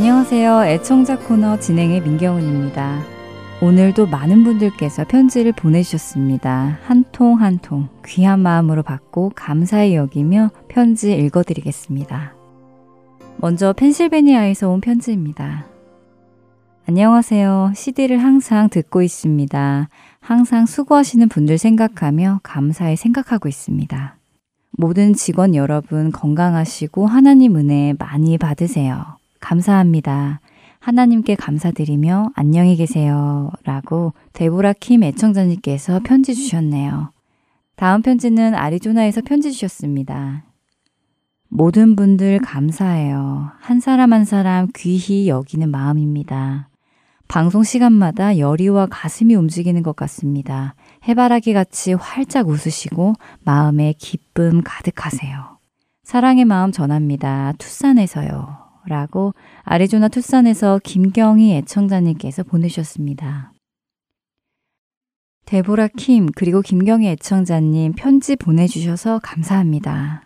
안녕하세요. 애청자 코너 진행의 민경훈입니다. 오늘도 많은 분들께서 편지를 보내주셨습니다. 한 통 한 통 귀한 마음으로 받고 감사히 여기며 편지 읽어드리겠습니다. 먼저 펜실베니아에서 온 편지입니다. 안녕하세요. CD를 항상 듣고 있습니다. 항상 수고하시는 분들 생각하며 감사히 생각하고 있습니다. 모든 직원 여러분 건강하시고 하나님 은혜 많이 받으세요. 감사합니다. 하나님께 감사드리며 안녕히 계세요. 라고 데보라 킴 애청자님께서 편지 주셨네요. 다음 편지는 아리조나에서 편지 주셨습니다. 모든 분들 감사해요. 한 사람 한 사람 귀히 여기는 마음입니다. 방송 시간마다 열이와 가슴이 움직이는 것 같습니다. 해바라기 같이 활짝 웃으시고 마음에 기쁨 가득하세요. 사랑의 마음 전합니다. 투싼에서요. 라고 아리조나 투싼에서 김경희 애청자님께서 보내주셨습니다. 데보라 킴 그리고 김경희 애청자님 편지 보내주셔서 감사합니다.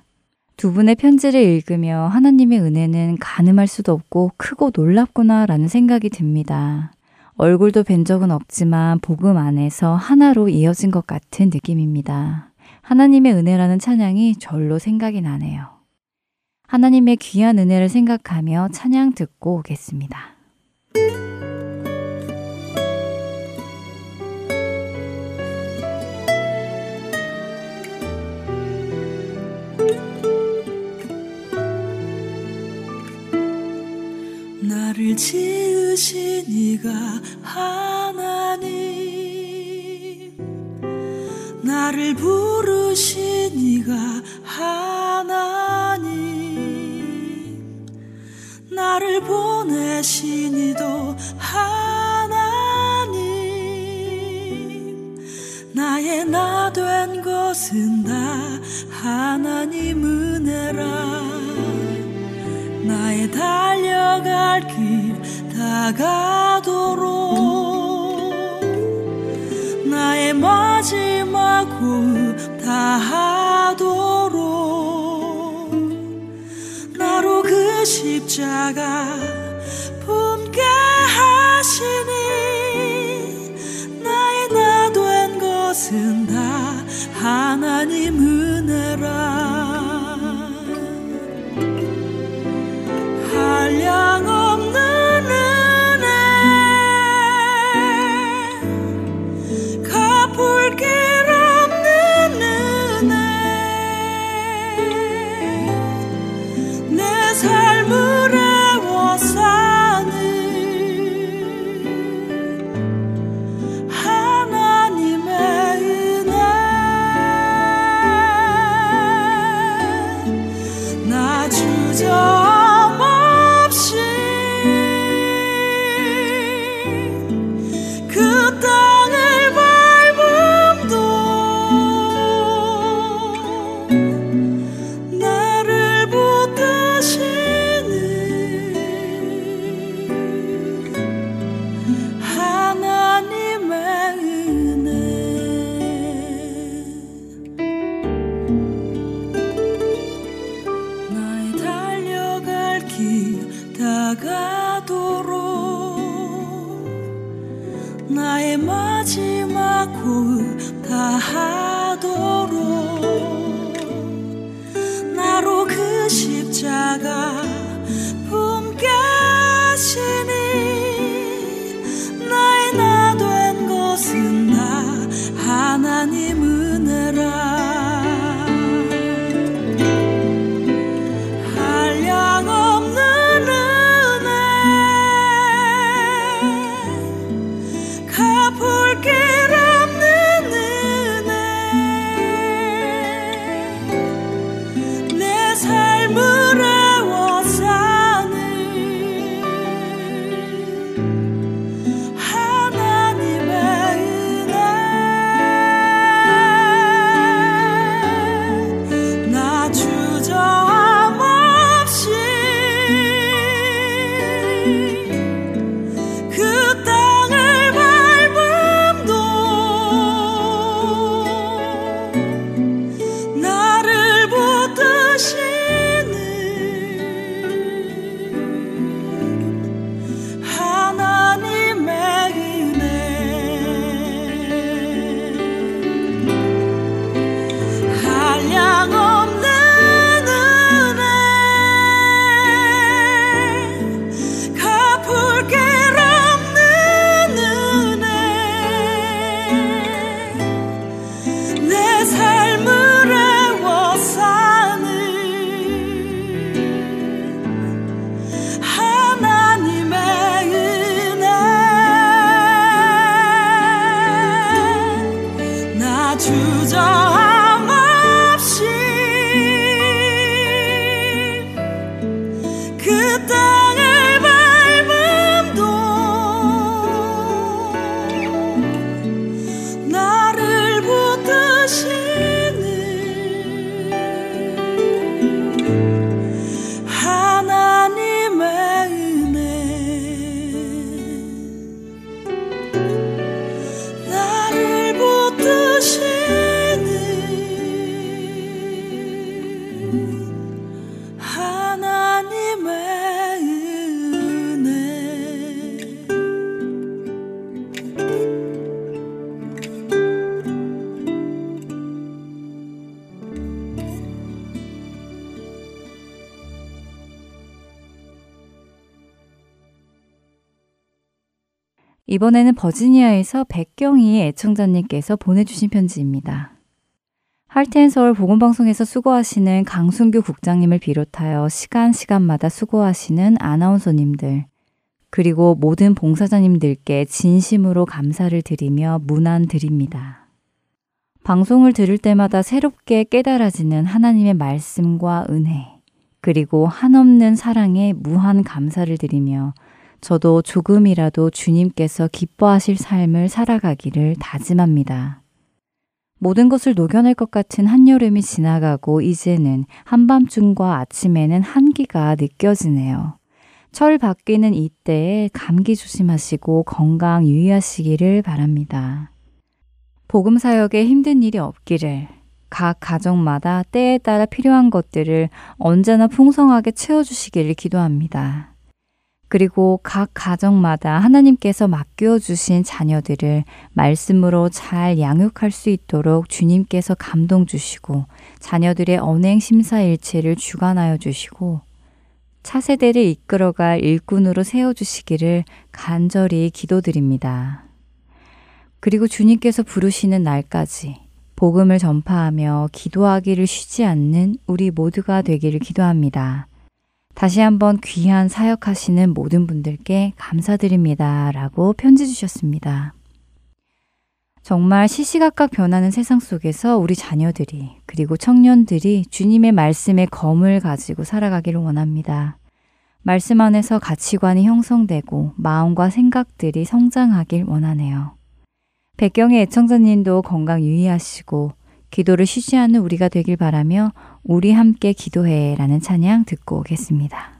두 분의 편지를 읽으며 하나님의 은혜는 가늠할 수도 없고 크고 놀랍구나 라는 생각이 듭니다. 얼굴도 뵌 적은 없지만 복음 안에서 하나로 이어진 것 같은 느낌입니다. 하나님의 은혜라는 찬양이 절로 생각이 나네요. 하나님의 귀한 은혜를 생각하며 찬양 듣고 오겠습니다. 나를 지으신 이가 하나님 나를 부르신 이가 하나님 나를 보내신 이도 하나님. 나의 나 된 것은 다 하나님 은혜라. 나의 달려갈 길 다가도록. 나의 마지막 호흡 다하도록 십자가 품게 하시니 나의 나 된 것은 다 하나님 은혜라 이번에는 버지니아에서 백경희 애청자님께서 보내주신 편지입니다. 할텐서울 보건방송에서 수고하시는 강순규 국장님을 비롯하여 시간 시간마다 수고하시는 아나운서님들, 그리고 모든 봉사자님들께 진심으로 감사를 드리며 문안 드립니다. 방송을 들을 때마다 새롭게 깨달아지는 하나님의 말씀과 은혜, 그리고 한없는 사랑에 무한 감사를 드리며 저도 조금이라도 주님께서 기뻐하실 삶을 살아가기를 다짐합니다. 모든 것을 녹여낼 것 같은 한여름이 지나가고 이제는 한밤중과 아침에는 한기가 느껴지네요. 철 바뀌는 이때에 감기 조심하시고 건강 유의하시기를 바랍니다. 복음 사역에 힘든 일이 없기를 각 가정마다 때에 따라 필요한 것들을 언제나 풍성하게 채워주시기를 기도합니다. 그리고 각 가정마다 하나님께서 맡겨 주신 자녀들을 말씀으로 잘 양육할 수 있도록 주님께서 감동 주시고 자녀들의 언행 심사일체를 주관하여 주시고 차세대를 이끌어갈 일꾼으로 세워 주시기를 간절히 기도드립니다. 그리고 주님께서 부르시는 날까지 복음을 전파하며 기도하기를 쉬지 않는 우리 모두가 되기를 기도합니다. 다시 한번 귀한 사역하시는 모든 분들께 감사드립니다. 라고 편지 주셨습니다. 정말 시시각각 변하는 세상 속에서 우리 자녀들이 그리고 청년들이 주님의 말씀의 검을 가지고 살아가기를 원합니다. 말씀 안에서 가치관이 형성되고 마음과 생각들이 성장하길 원하네요. 백경의 애청자님도 건강 유의하시고 기도를 쉬지 않는 우리가 되길 바라며 우리 함께 기도해 라는 찬양 듣고 오겠습니다.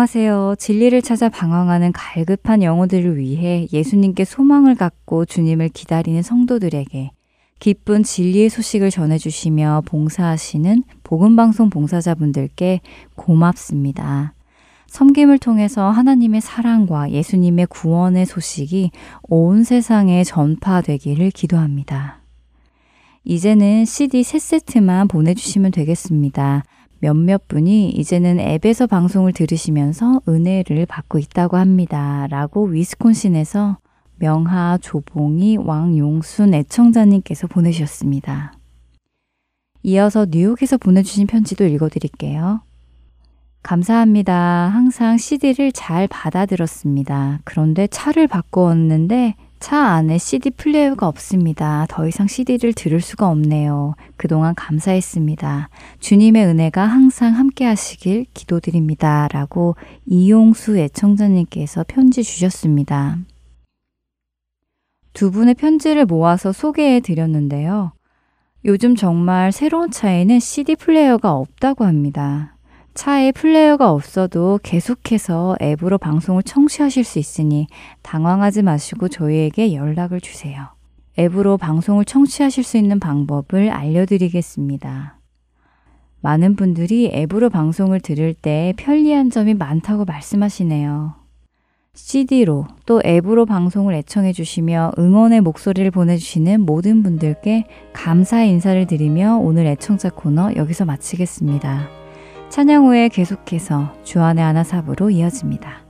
안녕하세요. 진리를 찾아 방황하는 갈급한 영혼들을 위해 예수님께 소망을 갖고 주님을 기다리는 성도들에게 기쁜 진리의 소식을 전해주시며 봉사하시는 복음방송 봉사자분들께 고맙습니다. 섬김을 통해서 하나님의 사랑과 예수님의 구원의 소식이 온 세상에 전파되기를 기도합니다. 이제는 CD 세 세트만 보내주시면 되겠습니다. 몇몇 분이 이제는 앱에서 방송을 들으시면서 은혜를 받고 있다고 합니다. 라고 위스콘신에서 명하 조봉이 왕용순 애청자님께서 보내주셨습니다. 이어서 뉴욕에서 보내주신 편지도 읽어드릴게요. 감사합니다. 항상 CD를 잘 받아들었습니다. 그런데 차를 바꾸었는데 차 안에 CD 플레이어가 없습니다. 더 이상 CD를 들을 수가 없네요. 그동안 감사했습니다. 주님의 은혜가 항상 함께 하시길 기도드립니다. 라고 이용수 애청자님께서 편지 주셨습니다. 두 분의 편지를 모아서 소개해 드렸는데요. 요즘 정말 새로운 차에는 CD 플레이어가 없다고 합니다. 차에 플레이어가 없어도 계속해서 앱으로 방송을 청취하실 수 있으니 당황하지 마시고 저희에게 연락을 주세요. 앱으로 방송을 청취하실 수 있는 방법을 알려드리겠습니다. 많은 분들이 앱으로 방송을 들을 때 편리한 점이 많다고 말씀하시네요. CD로 또 앱으로 방송을 애청해 주시며 응원의 목소리를 보내주시는 모든 분들께 감사의 인사를 드리며 오늘 애청자 코너 여기서 마치겠습니다. 찬양 후에 계속해서 주안의 하나 사부로 이어집니다.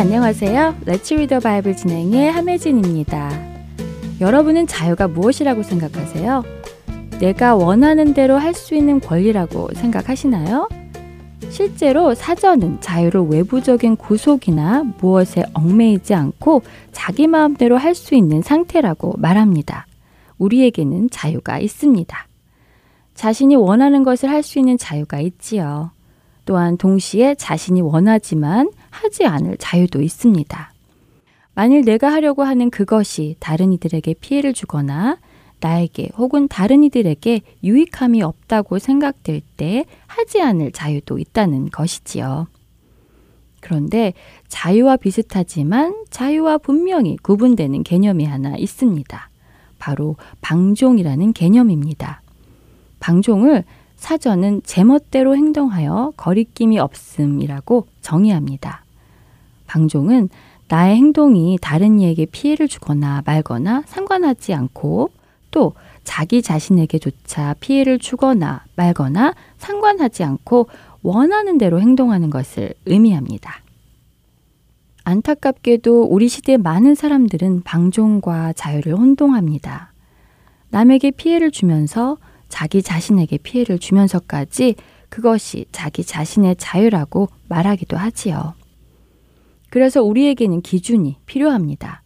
안녕하세요. 레츠 리더 바이블 진행의 함혜진입니다. 여러분은 자유가 무엇이라고 생각하세요? 내가 원하는 대로 할 수 있는 권리라고 생각하시나요? 실제로 사전은 자유를 외부적인 구속이나 무엇에 얽매이지 않고 자기 마음대로 할 수 있는 상태라고 말합니다. 우리에게는 자유가 있습니다. 자신이 원하는 것을 할 수 있는 자유가 있지요. 또한 동시에 자신이 원하지만 하지 않을 자유도 있습니다. 만일 내가 하려고 하는 그것이 다른 이들에게 피해를 주거나 나에게 혹은 다른 이들에게 유익함이 없다고 생각될 때 하지 않을 자유도 있다는 것이지요. 그런데 자유와 비슷하지만 자유와 분명히 구분되는 개념이 하나 있습니다. 바로 방종이라는 개념입니다. 방종을 사전은 제멋대로 행동하여 거리낌이 없음이라고 정의합니다. 방종은 나의 행동이 다른 이에게 피해를 주거나 말거나 상관하지 않고 또 자기 자신에게조차 피해를 주거나 말거나 상관하지 않고 원하는 대로 행동하는 것을 의미합니다. 안타깝게도 우리 시대 많은 사람들은 방종과 자유를 혼동합니다. 남에게 피해를 주면서 자기 자신에게 피해를 주면서까지 그것이 자기 자신의 자유라고 말하기도 하지요. 그래서 우리에게는 기준이 필요합니다.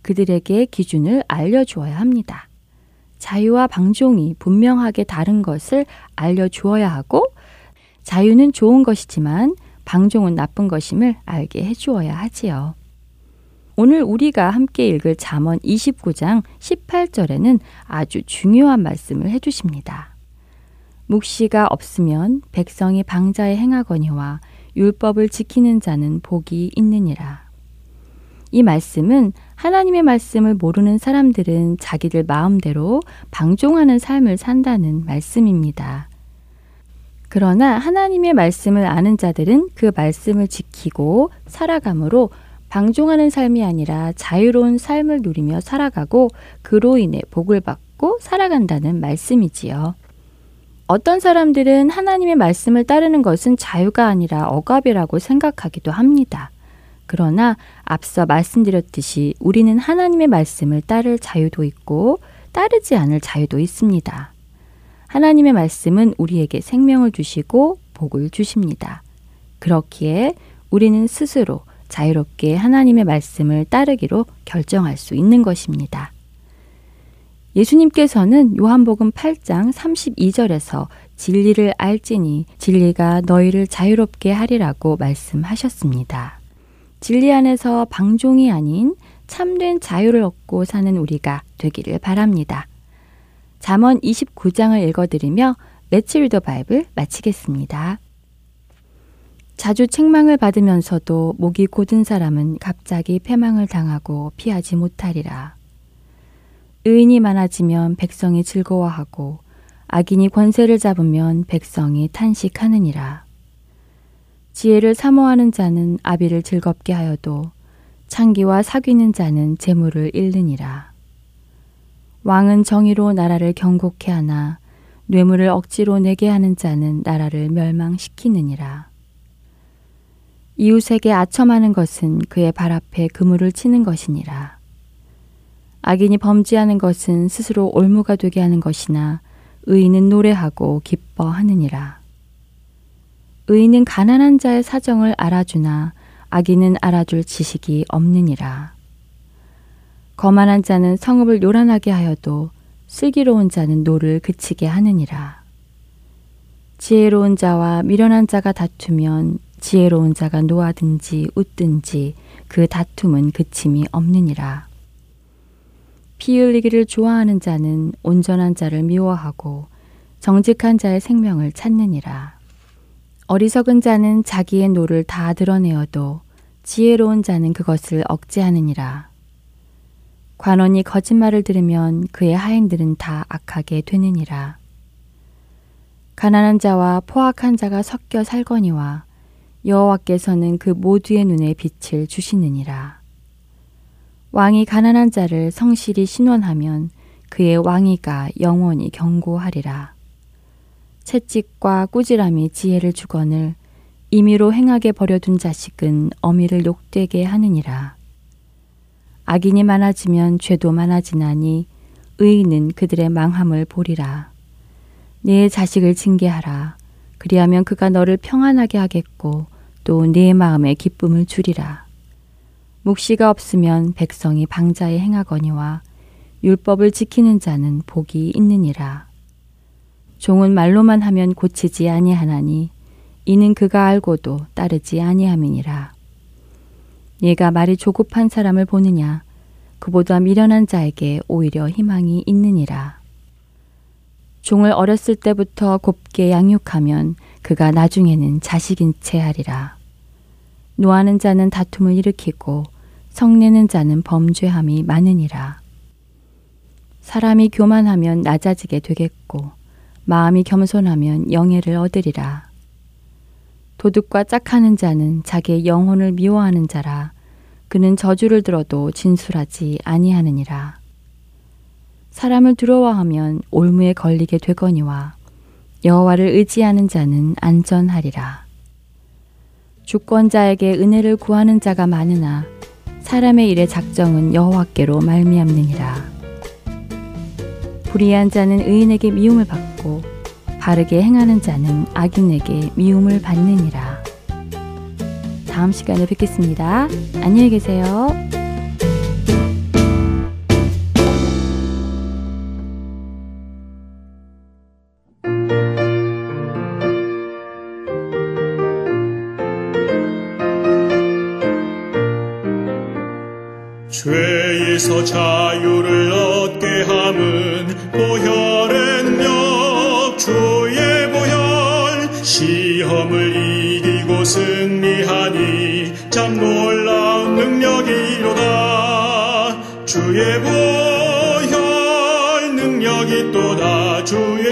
그들에게 기준을 알려주어야 합니다. 자유와 방종이 분명하게 다른 것을 알려주어야 하고 자유는 좋은 것이지만 방종은 나쁜 것임을 알게 해주어야 하지요. 오늘 우리가 함께 읽을 잠언 29장 18절에는 아주 중요한 말씀을 해 주십니다. 묵시가 없으면 백성이 방자에 행하거니와 율법을 지키는 자는 복이 있느니라. 이 말씀은 하나님의 말씀을 모르는 사람들은 자기들 마음대로 방종하는 삶을 산다는 말씀입니다. 그러나 하나님의 말씀을 아는 자들은 그 말씀을 지키고 살아감으로 방종하는 삶이 아니라 자유로운 삶을 누리며 살아가고 그로 인해 복을 받고 살아간다는 말씀이지요. 어떤 사람들은 하나님의 말씀을 따르는 것은 자유가 아니라 억압이라고 생각하기도 합니다. 그러나 앞서 말씀드렸듯이 우리는 하나님의 말씀을 따를 자유도 있고 따르지 않을 자유도 있습니다. 하나님의 말씀은 우리에게 생명을 주시고 복을 주십니다. 그렇기에 우리는 스스로 자유롭게 하나님의 말씀을 따르기로 결정할 수 있는 것입니다. 예수님께서는 요한복음 8장 32절에서 진리를 알지니 진리가 너희를 자유롭게 하리라고 말씀하셨습니다. 진리 안에서 방종이 아닌 참된 자유를 얻고 사는 우리가 되기를 바랍니다. 잠언 29장을 읽어드리며 매치 리더 바이블 마치겠습니다. 자주 책망을 받으면서도 목이 곧은 사람은 갑자기 패망을 당하고 피하지 못하리라. 의인이 많아지면 백성이 즐거워하고 악인이 권세를 잡으면 백성이 탄식하느니라. 지혜를 사모하는 자는 아비를 즐겁게 하여도 창기와 사귀는 자는 재물을 잃느니라. 왕은 정의로 나라를 경고케 하나 뇌물을 억지로 내게 하는 자는 나라를 멸망시키느니라. 이웃에게 아첨하는 것은 그의 발 앞에 그물을 치는 것이니라. 악인이 범죄하는 것은 스스로 올무가 되게 하는 것이나 의인은 노래하고 기뻐하느니라. 의인은 가난한 자의 사정을 알아주나 악인은 알아줄 지식이 없느니라. 거만한 자는 성읍을 요란하게 하여도 슬기로운 자는 노를 그치게 하느니라. 지혜로운 자와 미련한 자가 다투면 지혜로운 자가 노하든지 웃든지 그 다툼은 그침이 없느니라. 피 흘리기를 좋아하는 자는 온전한 자를 미워하고 정직한 자의 생명을 찾느니라. 어리석은 자는 자기의 노를 다 드러내어도 지혜로운 자는 그것을 억제하느니라. 관원이 거짓말을 들으면 그의 하인들은 다 악하게 되느니라. 가난한 자와 포악한 자가 섞여 살거니와 여호와께서는 그 모두의 눈에 빛을 주시느니라. 왕이 가난한 자를 성실히 신원하면 그의 왕위가 영원히 경고하리라. 채찍과 꾸지람이 지혜를 주거늘 임의로 행하게 버려둔 자식은 어미를 욕되게 하느니라. 악인이 많아지면 죄도 많아지나니 의인은 그들의 망함을 보리라. 네 자식을 징계하라. 그리하면 그가 너를 평안하게 하겠고 또 네 마음에 기쁨을 주리라. 묵시가 없으면 백성이 방자에 행하거니와 율법을 지키는 자는 복이 있느니라. 종은 말로만 하면 고치지 아니하나니 이는 그가 알고도 따르지 아니함이니라. 얘가 말이 조급한 사람을 보느냐 그보다 미련한 자에게 오히려 희망이 있느니라. 종을 어렸을 때부터 곱게 양육하면 그가 나중에는 자식인 채 하리라. 노하는 자는 다툼을 일으키고 성내는 자는 범죄함이 많으니라. 사람이 교만하면 낮아지게 되겠고 마음이 겸손하면 영예를 얻으리라. 도둑과 짝하는 자는 자기의 영혼을 미워하는 자라 그는 저주를 들어도 진술하지 아니하느니라. 사람을 두려워하면 올무에 걸리게 되거니와 여호와를 의지하는 자는 안전하리라. 주권자에게 은혜를 구하는 자가 많으나 사람의 일의 작정은 여호와께로 말미암느니라. 불의한 자는 의인에게 미움을 받고 바르게 행하는 자는 악인에게 미움을 받느니라. 다음 시간에 뵙겠습니다. 안녕히 계세요. 죄에서 자유를 얻게 함은 보혈의 능력 주의 보혈. 시험을 이기고 승리하니 참 놀라운 능력이로다. 주의 보혈 능력이 또다. 주의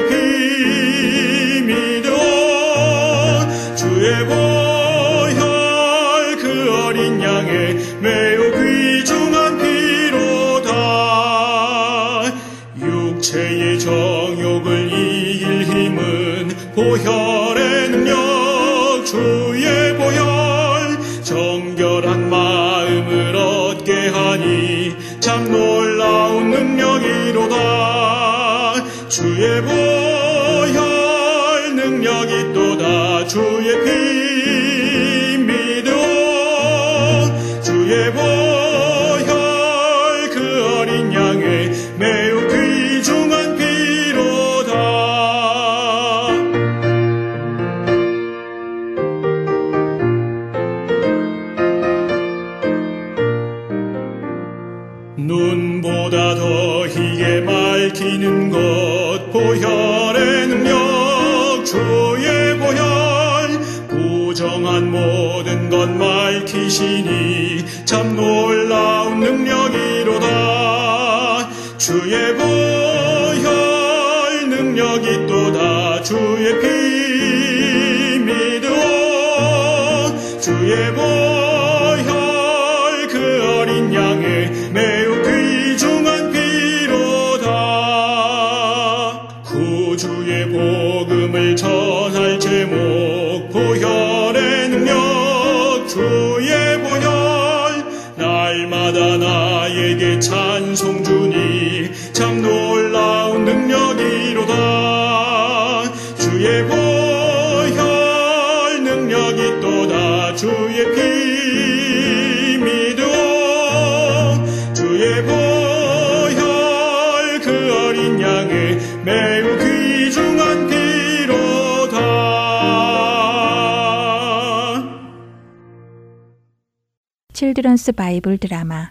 Children's Bible 드라마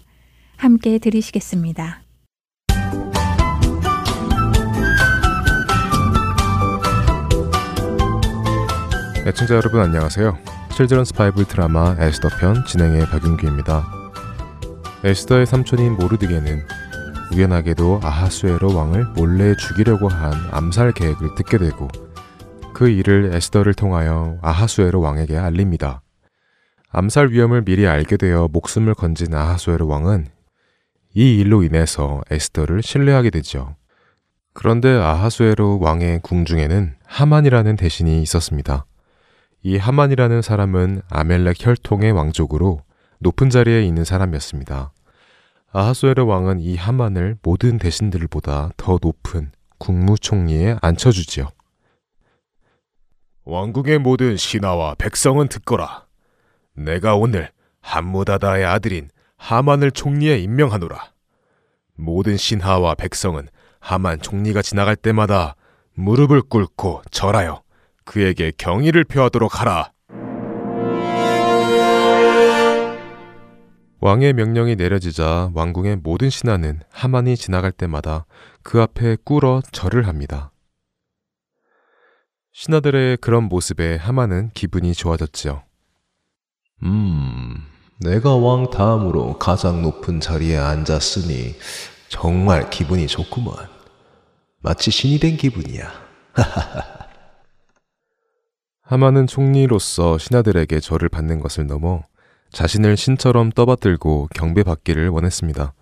함께 들으시겠습니다. 애청자 여러분 안녕하세요. Children's Bible 드라마 에스더 편 진행의 박윤규입니다. 에스더의 삼촌인 모르드게는 우연하게도 아하수에로 왕을 몰래 죽이려고 한 암살 계획을 듣게 되고 그 일을 에스더를 통하여 아하수에로 왕에게 알립니다. 암살 위험을 미리 알게 되어 목숨을 건진 아하수에로 왕은 이 일로 인해서 에스더를 신뢰하게 되죠. 그런데 아하수에로 왕의 궁중에는 하만이라는 대신이 있었습니다. 이 하만이라는 사람은 아멜렉 혈통의 왕족으로 높은 자리에 있는 사람이었습니다. 아하수에르 왕은 이 하만을 모든 대신들보다 더 높은 국무총리에 앉혀주지요. 왕국의 모든 신하와 백성은 듣거라. 내가 오늘 함무다다의 아들인 하만을 총리에 임명하노라. 모든 신하와 백성은 하만 총리가 지나갈 때마다 무릎을 꿇고 절하여 그에게 경의를 표하도록 하라. 왕의 명령이 내려지자 왕궁의 모든 신하는 하만이 지나갈 때마다 그 앞에 꿇어 절을 합니다. 신하들의 그런 모습에 하만은 기분이 좋아졌지요. 음, 내가 왕 다음으로 가장 높은 자리에 앉았으니 정말 기분이 좋구먼. 마치 신이 된 기분이야. 하만은 총리로서 신하들에게 절을 받는 것을 넘어 자신을 신처럼 떠받들고 경배받기를 원했습니다.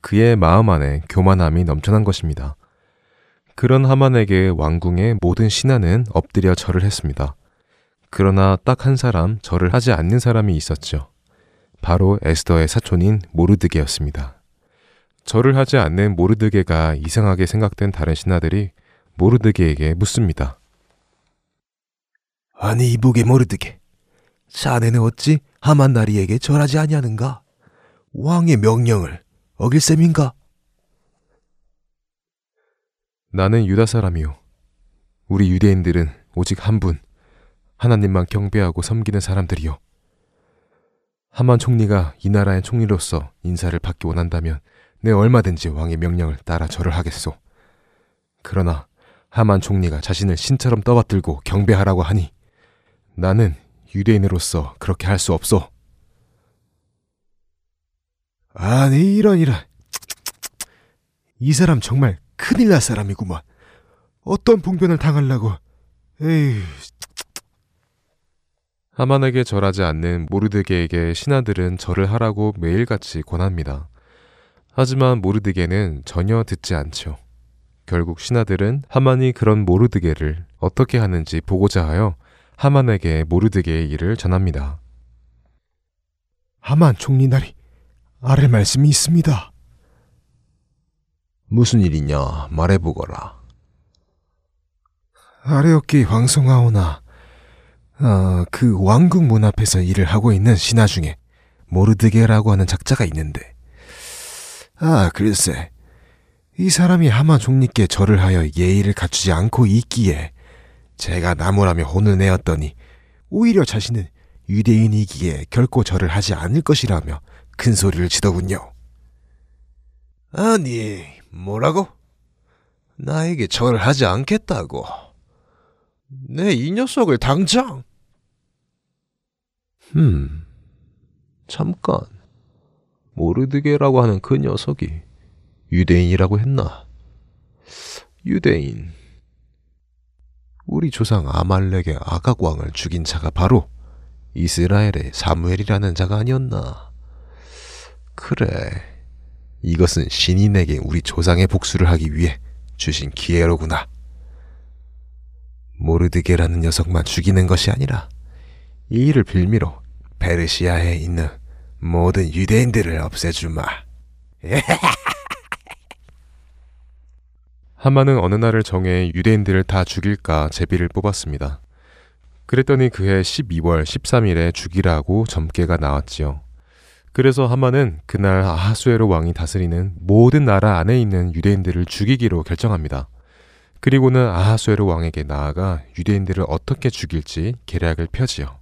그의 마음 안에 교만함이 넘쳐난 것입니다. 그런 하만에게 왕궁의 모든 신하는 엎드려 절을 했습니다. 그러나 딱 한 사람 절을 하지 않는 사람이 있었죠. 바로 에스더의 사촌인 모르드게였습니다. 절을 하지 않는 모르드게가 이상하게 생각된 다른 신하들이 모르드게에게 묻습니다. 아니 이보게 모르드게. 자네는 어찌 하만 나리에게 절하지 아니하는가? 왕의 명령을 어길 셈인가? 나는 유다 사람이요. 우리 유대인들은 오직 한 분, 하나님만 경배하고 섬기는 사람들이요. 하만 총리가 이 나라의 총리로서 인사를 받기 원한다면 내 얼마든지 왕의 명령을 따라 절을 하겠소. 그러나 하만 총리가 자신을 신처럼 떠받들고 경배하라고 하니 나는 유대인으로서 그렇게 할 수 없소. 아니 이런 이런. 이 사람 정말 큰일 날 사람이구만. 어떤 봉변을 당하려고. 에휴. 하만에게 절하지 않는 모르드게에게 신하들은 절을 하라고 매일같이 권합니다. 하지만 모르드게는 전혀 듣지 않죠. 결국 신하들은 하만이 그런 모르드게를 어떻게 하는지 보고자 하여 하만에게 모르드게의 일을 전합니다. 하만 총리날이 아래 말씀이 있습니다. 무슨 일이냐 말해보거라. 아래옵기 황송하오나 어, 그 왕궁 문 앞에서 일을 하고 있는 신하 중에 모르드게라고 하는 작자가 있는데 아 글쎄 이 사람이 하만 총리께 절을 하여 예의를 갖추지 않고 있기에 제가 나무라며 혼을 내었더니 오히려 자신은 유대인이기에 결코 절을 하지 않을 것이라며 큰 소리를 치더군요. 아니, 뭐라고? 나에게 절을 하지 않겠다고. 내 이 녀석을 당장. 음, 잠깐. 모르드게라고 하는 그 녀석이 유대인이라고 했나? 유대인. 우리 조상 아말렉의 아각 왕을 죽인 자가 바로 이스라엘의 사무엘이라는 자가 아니었나? 그래. 이것은 신인에게 우리 조상의 복수를 하기 위해 주신 기회로구나. 모르드게라는 녀석만 죽이는 것이 아니라 이 일을 빌미로 페르시아에 있는 모든 유대인들을 없애주마. 하만은 어느 날을 정해 유대인들을 다 죽일까 제비를 뽑았습니다. 그랬더니 그해 12월 13일에 죽이라고 점괘가 나왔지요. 그래서 하만은 그날 아하수에로 왕이 다스리는 모든 나라 안에 있는 유대인들을 죽이기로 결정합니다. 그리고는 아하수에로 왕에게 나아가 유대인들을 어떻게 죽일지 계략을 펴지요.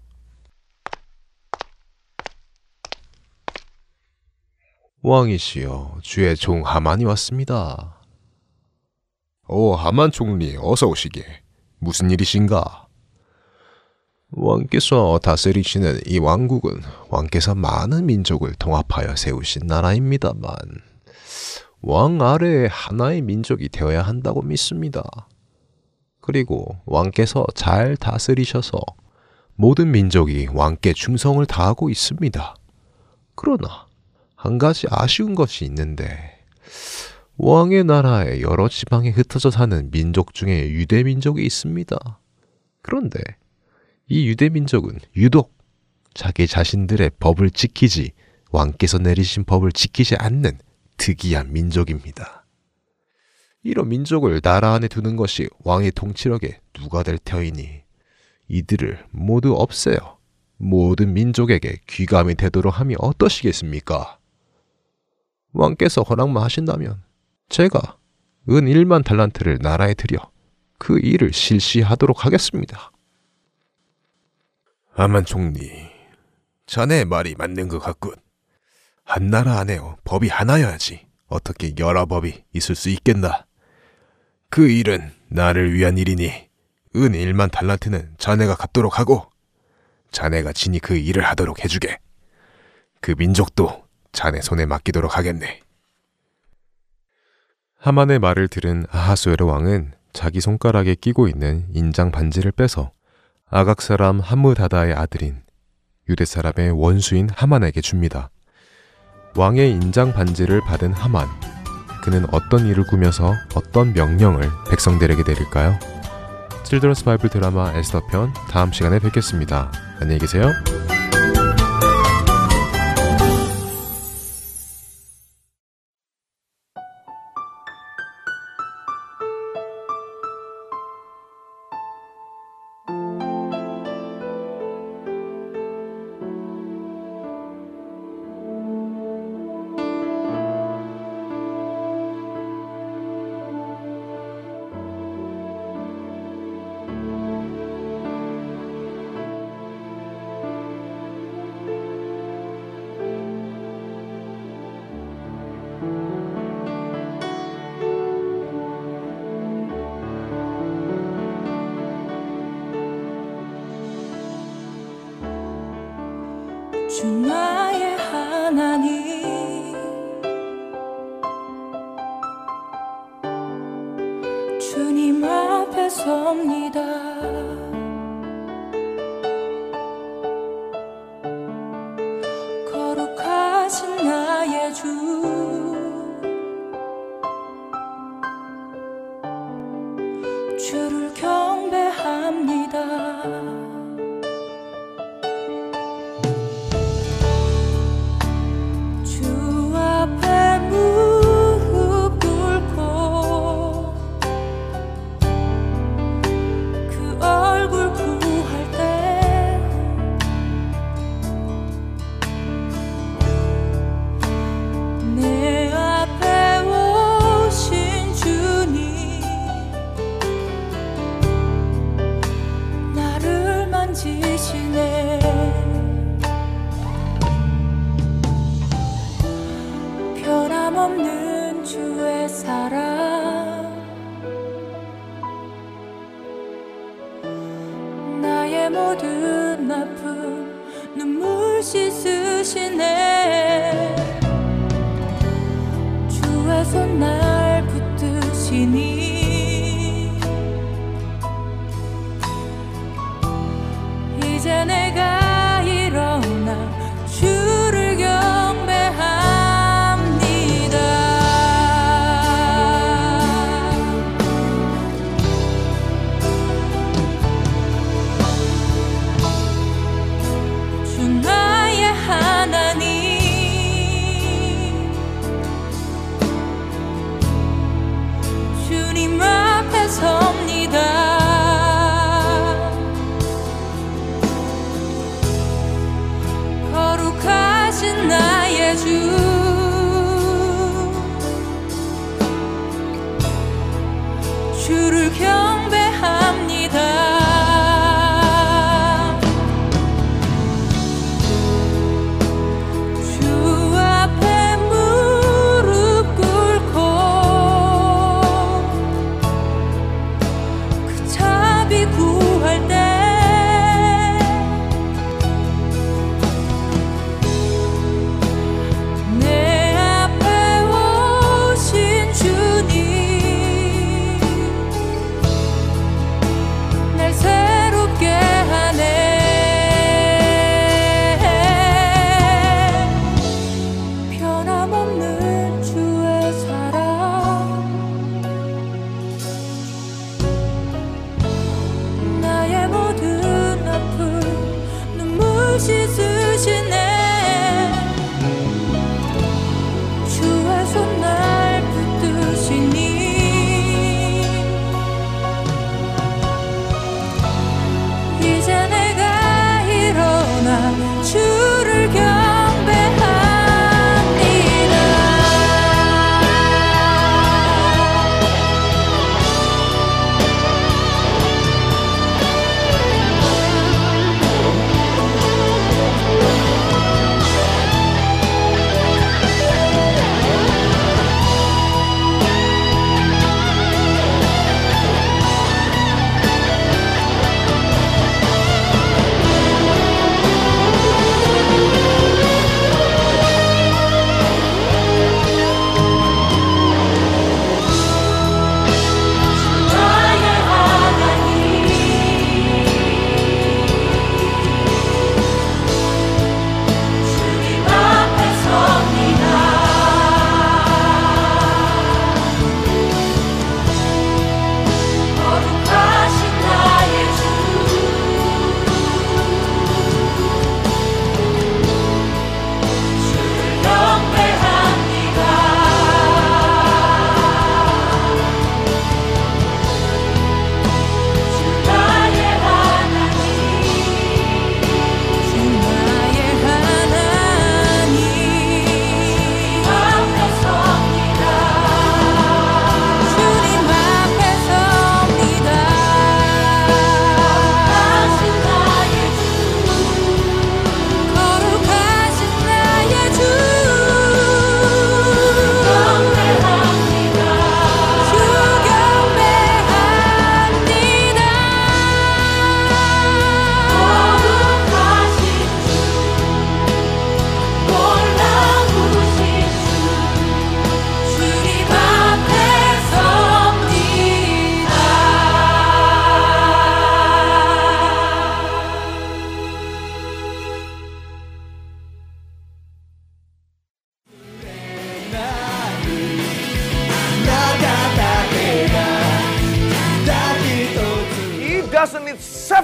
왕이시여, 주의 종 하만이 왔습니다. 오, 하만 총리, 어서 오시게. 무슨 일이신가? 왕께서 다스리시는 이 왕국은 왕께서 많은 민족을 통합하여 세우신 나라입니다만 왕 아래에 하나의 민족이 되어야 한다고 믿습니다. 그리고 왕께서 잘 다스리셔서 모든 민족이 왕께 충성을 다하고 있습니다. 그러나 한 가지 아쉬운 것이 있는데 왕의 나라에 여러 지방에 흩어져 사는 민족 중에 유대 민족이 있습니다. 그런데 이 유대 민족은 유독 자기 자신들의 법을 지키지 왕께서 내리신 법을 지키지 않는 특이한 민족입니다. 이런 민족을 나라 안에 두는 것이 왕의 통치력에 누가 될 터이니 이들을 모두 없애요. 모든 민족에게 귀감이 되도록 하면 어떠시겠습니까? 왕께서 허락만 하신다면 제가 은 1만 달란트를 나라에 들여 그 일을 실시하도록 하겠습니다. 하만 총리, 자네의 말이 맞는 것 같군. 한 나라 안에요. 법이 하나여야지. 어떻게 여러 법이 있을 수 있겠나? 그 일은 나를 위한 일이니 은 1만 달란트는 자네가 갚도록 하고 자네가 친히 그 일을 하도록 해주게. 그 민족도 자네 손에 맡기도록 하겠네. 하만의 말을 들은 아하수에르 왕은 자기 손가락에 끼고 있는 인장 반지를 빼서 아각 사람 함무다다의 아들인 유대 사람의 원수인 하만에게 줍니다. 왕의 인장 반지를 받은 하만. 그는 어떤 일을 꾸며서 어떤 명령을 백성들에게 내릴까요? 칠드런스 바이블 드라마 에스더 편 다음 시간에 뵙겠습니다. 안녕히 계세요.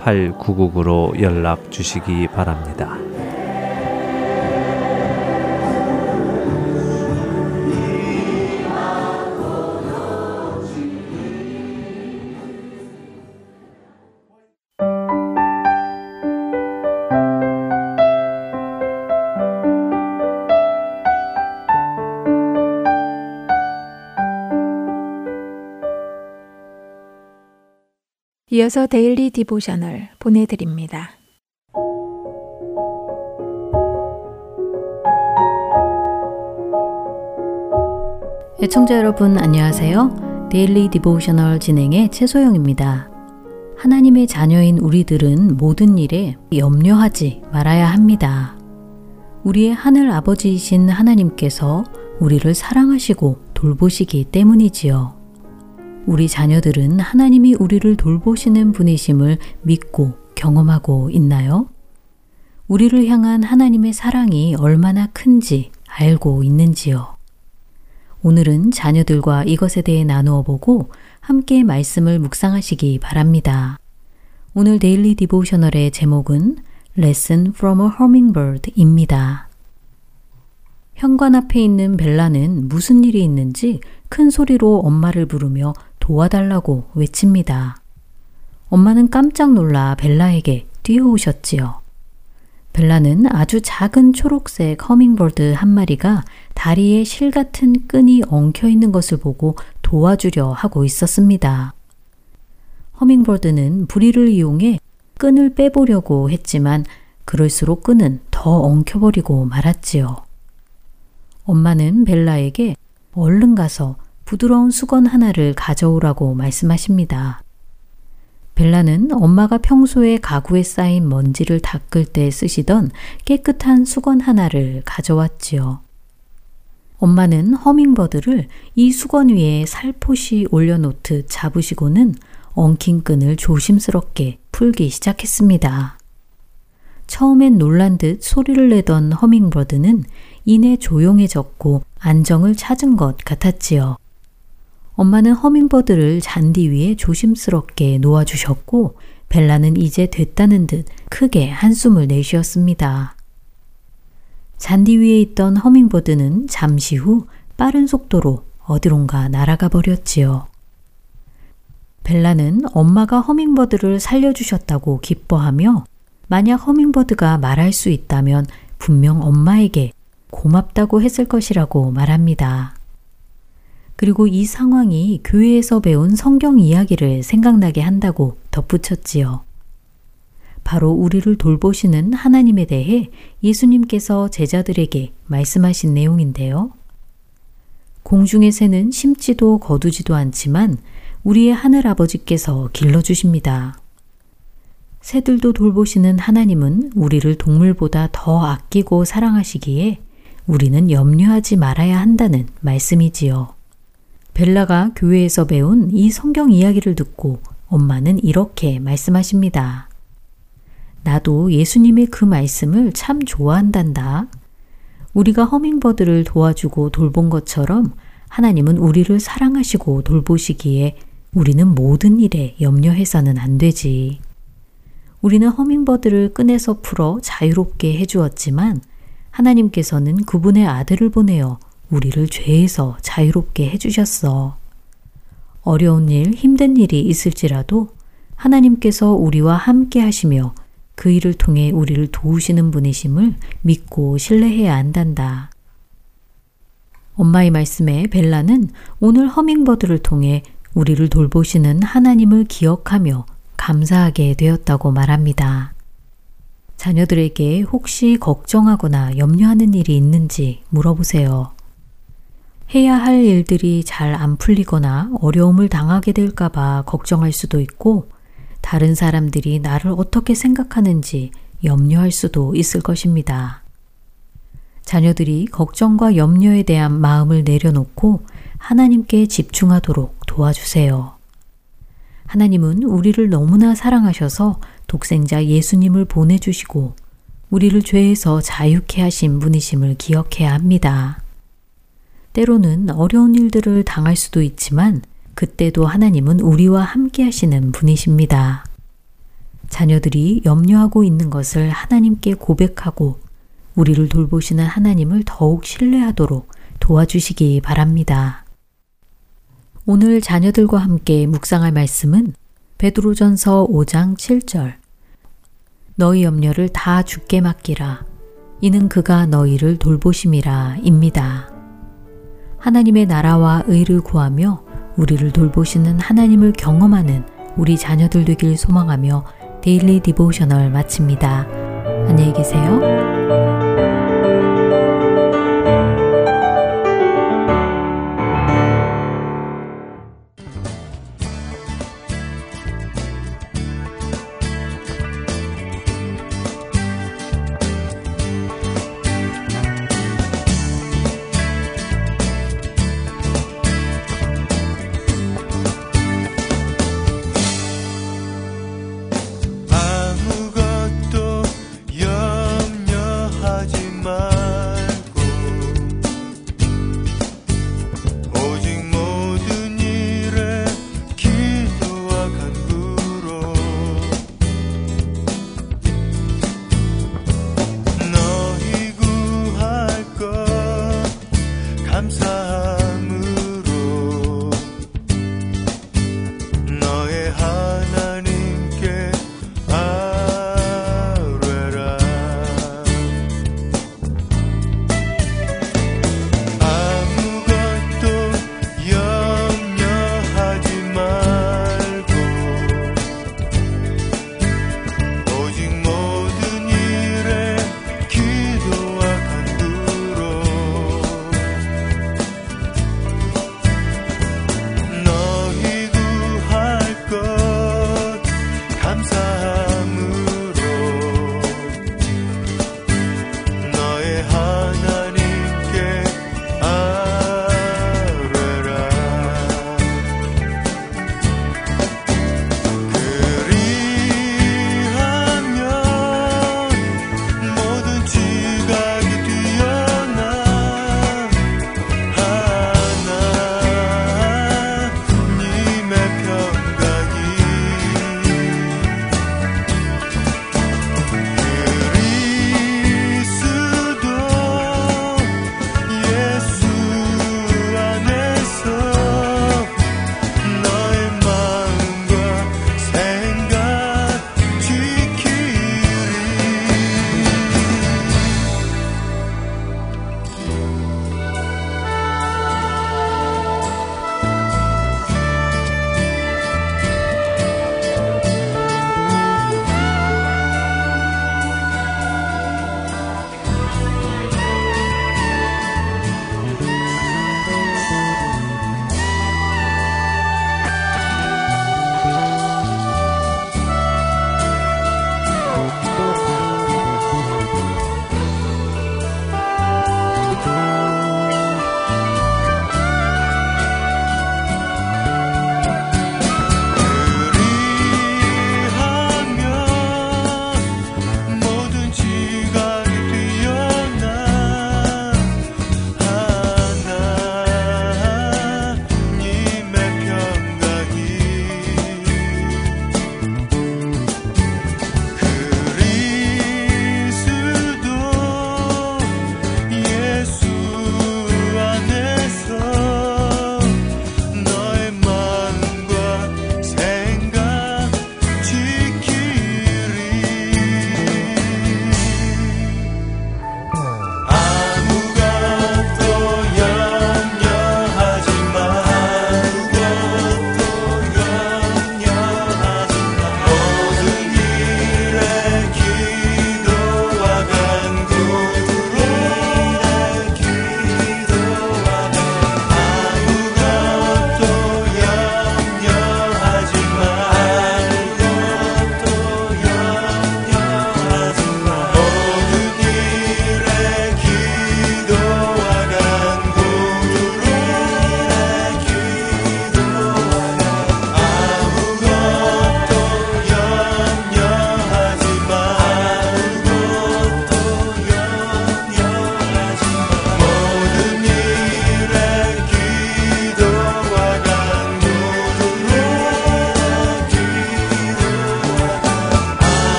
602-866-8999로 연락 주시기 바랍니다. 이어서 Daily Devotional 보내드립니다. 애청자 여러분 안녕하세요. Daily Devotional 진행의 최소영입니다. 하나님의 자녀인 우리들은 모든 일에 염려하지 말아야 합니다. 우리의 하늘 아버지이신 하나님께서 우리를 사랑하시고 돌보시기 때문이지요. 우리 자녀들은 하나님이 우리를 돌보시는 분이심을 믿고 경험하고 있나요? 우리를 향한 하나님의 사랑이 얼마나 큰지 알고 있는지요? 오늘은 자녀들과 이것에 대해 나누어 보고 함께 말씀을 묵상하시기 바랍니다. 오늘 데일리 디보셔널의 제목은 Lesson from a Hummingbird입니다. 현관 앞에 있는 벨라는 무슨 일이 있는지 큰 소리로 엄마를 부르며 도와달라고 외칩니다. 엄마는 깜짝 놀라 벨라에게 뛰어오셨지요. 벨라는 아주 작은 초록색 허밍버드 한 마리가 다리에 실 같은 끈이 엉켜 있는 것을 보고 도와주려 하고 있었습니다. 허밍버드는 부리를 이용해 끈을 빼보려고 했지만 그럴수록 끈은 더 엉켜버리고 말았지요. 엄마는 벨라에게 얼른 가서 부드러운 수건 하나를 가져오라고 말씀하십니다. 벨라는 엄마가 평소에 가구에 쌓인 먼지를 닦을 때 쓰시던 깨끗한 수건 하나를 가져왔지요. 엄마는 허밍버드를 이 수건 위에 살포시 올려놓듯 잡으시고는 엉킨 끈을 조심스럽게 풀기 시작했습니다. 처음엔 놀란 듯 소리를 내던 허밍버드는 이내 조용해졌고 안정을 찾은 것 같았지요. 엄마는 허밍버드를 잔디 위에 조심스럽게 놓아주셨고 벨라는 이제 됐다는 듯 크게 한숨을 내쉬었습니다. 잔디 위에 있던 허밍버드는 잠시 후 빠른 속도로 어디론가 날아가 버렸지요. 벨라는 엄마가 허밍버드를 살려주셨다고 기뻐하며 만약 허밍버드가 말할 수 있다면 분명 엄마에게 고맙다고 했을 것이라고 말합니다. 그리고 이 상황이 교회에서 배운 성경 이야기를 생각나게 한다고 덧붙였지요. 바로 우리를 돌보시는 하나님에 대해 예수님께서 제자들에게 말씀하신 내용인데요. 공중의 새는 심지도 거두지도 않지만 우리의 하늘 아버지께서 길러주십니다. 새들도 돌보시는 하나님은 우리를 동물보다 더 아끼고 사랑하시기에 우리는 염려하지 말아야 한다는 말씀이지요. 벨라가 교회에서 배운 이 성경 이야기를 듣고 엄마는 이렇게 말씀하십니다. 나도 예수님의 그 말씀을 참 좋아한단다. 우리가 허밍버드를 도와주고 돌본 것처럼 하나님은 우리를 사랑하시고 돌보시기에 우리는 모든 일에 염려해서는 안 되지. 우리는 허밍버드를 끈에서 풀어 자유롭게 해주었지만 하나님께서는 그분의 아들을 보내어 우리를 죄에서 자유롭게 해주셨어. 어려운 일, 힘든 일이 있을지라도 하나님께서 우리와 함께 하시며 그 일을 통해 우리를 도우시는 분이심을 믿고 신뢰해야 한단다. 엄마의 말씀에 벨라는 오늘 허밍버드를 통해 우리를 돌보시는 하나님을 기억하며 감사하게 되었다고 말합니다. 자녀들에게 혹시 걱정하거나 염려하는 일이 있는지 물어보세요. 해야 할 일들이 잘 안 풀리거나 어려움을 당하게 될까봐 걱정할 수도 있고, 다른 사람들이 나를 어떻게 생각하는지 염려할 수도 있을 것입니다. 자녀들이 걱정과 염려에 대한 마음을 내려놓고 하나님께 집중하도록 도와주세요. 하나님은 우리를 너무나 사랑하셔서 독생자 예수님을 보내주시고 우리를 죄에서 자유케 하신 분이심을 기억해야 합니다. 때로는 어려운 일들을 당할 수도 있지만 그때도 하나님은 우리와 함께 하시는 분이십니다. 자녀들이 염려하고 있는 것을 하나님께 고백하고 우리를 돌보시는 하나님을 더욱 신뢰하도록 도와주시기 바랍니다. 오늘 자녀들과 함께 묵상할 말씀은 베드로전서 5장 7절 너희 염려를 다 주께 맡기라 이는 그가 너희를 돌보심이라 입니다. 하나님의 나라와 의를 구하며 우리를 돌보시는 하나님을 경험하는 우리 자녀들 되길 소망하며 데일리 디보셔널 마칩니다. 안녕히 계세요.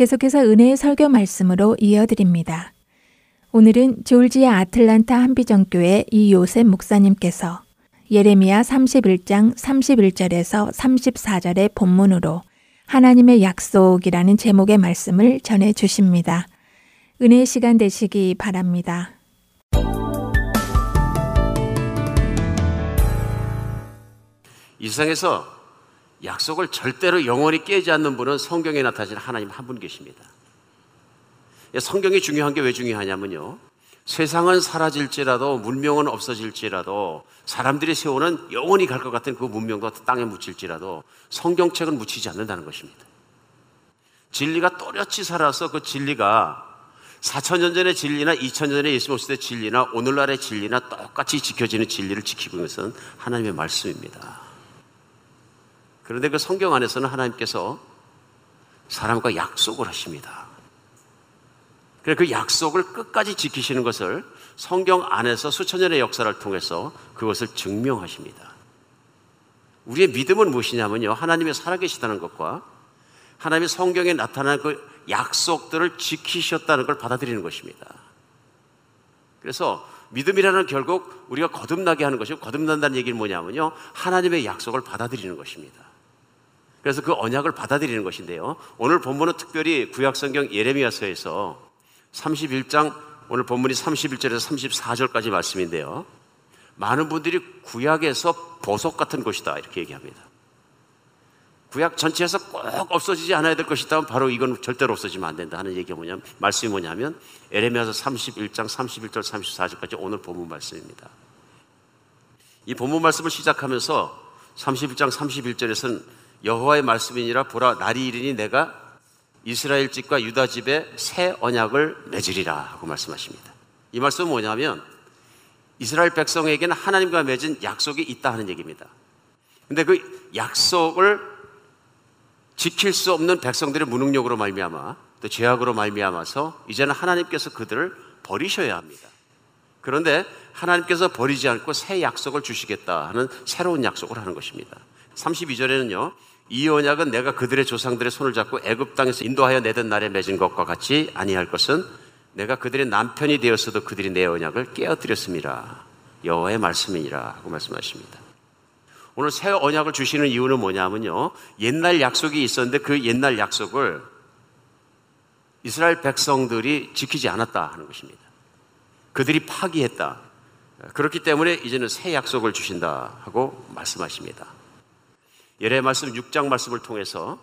계속해서 은혜의 설교 말씀으로 이어드립니다. 오늘은 졸지아 아틀란타 한비전교회 이요셉 목사님께서 예레미야 31장 31절에서 34절의 본문으로 하나님의 약속이라는 제목의 말씀을 전해 주십니다. 은혜의 시간 되시기 바랍니다. 이 세상에서 약속을 절대로 영원히 깨지 않는 분은 성경에 나타나신 하나님 한 분 계십니다. 성경이 중요한 게 왜 중요하냐면요. 세상은 사라질지라도 문명은 없어질지라도 사람들이 세우는 영원히 갈 것 같은 그 문명도 땅에 묻힐지라도 성경책은 묻히지 않는다는 것입니다. 진리가 또렷이 살아서 그 진리가 4천년 전의 진리나 2천년 전의 예수 모습의 진리나 오늘날의 진리나 똑같이 지켜지는 진리를 지키고 있는 것은 하나님의 말씀입니다. 그런데 그 성경 안에서는 하나님께서 사람과 약속을 하십니다. 그래 그 약속을 끝까지 지키시는 것을 성경 안에서 수천 년의 역사를 통해서 그것을 증명하십니다. 우리의 믿음은 무엇이냐면요. 하나님이 살아계시다는 것과 하나님의 성경에 나타난 그 약속들을 지키셨다는 걸 받아들이는 것입니다. 그래서 믿음이라는 결국 우리가 거듭나게 하는 것이고 거듭난다는 얘기는 뭐냐면요. 하나님의 약속을 받아들이는 것입니다. 그래서 그 언약을 받아들이는 것인데요. 오늘 본문은 특별히 구약성경 예레미야서에서 31장 오늘 본문이 31절에서 34절까지 말씀인데요. 많은 분들이 구약에서 보석 같은 곳이다 이렇게 얘기합니다. 구약 전체에서 꼭 없어지지 않아야 될 것이다 바로 이건 절대로 없어지면 안 된다 하는 얘기가 뭐냐면 말씀이 뭐냐면 에레미야서 31장 31절 34절까지 오늘 본문 말씀입니다. 이 본문 말씀을 시작하면서 31장 31절에서는 여호와의 말씀이니라 보라 날이 이르니 내가 이스라엘 집과 유다 집에 새 언약을 맺으리라 하고 말씀하십니다. 이 말씀은 뭐냐면 이스라엘 백성에게는 하나님과 맺은 약속이 있다 하는 얘기입니다. 근데 그 약속을 지킬 수 없는 백성들의 무능력으로 말미암아 또 죄악으로 말미암아서 이제는 하나님께서 그들을 버리셔야 합니다. 그런데 하나님께서 버리지 않고 새 약속을 주시겠다 하는 새로운 약속을 하는 것입니다. 32절에는요. 이 언약은 내가 그들의 조상들의 손을 잡고 애굽 땅에서 인도하여 내던 날에 맺은 것과 같이 아니할 것은 내가 그들의 남편이 되었어도 그들이 내 언약을 깨어뜨렸습니다. 여호와의 말씀이니라 하고 말씀하십니다. 오늘 새 언약을 주시는 이유는 뭐냐면요. 옛날 약속이 있었는데 그 옛날 약속을 이스라엘 백성들이 지키지 않았다 하는 것입니다. 그들이 파기했다. 그렇기 때문에 이제는 새 약속을 주신다 하고 말씀하십니다. 예레 말씀 6장 말씀을 통해서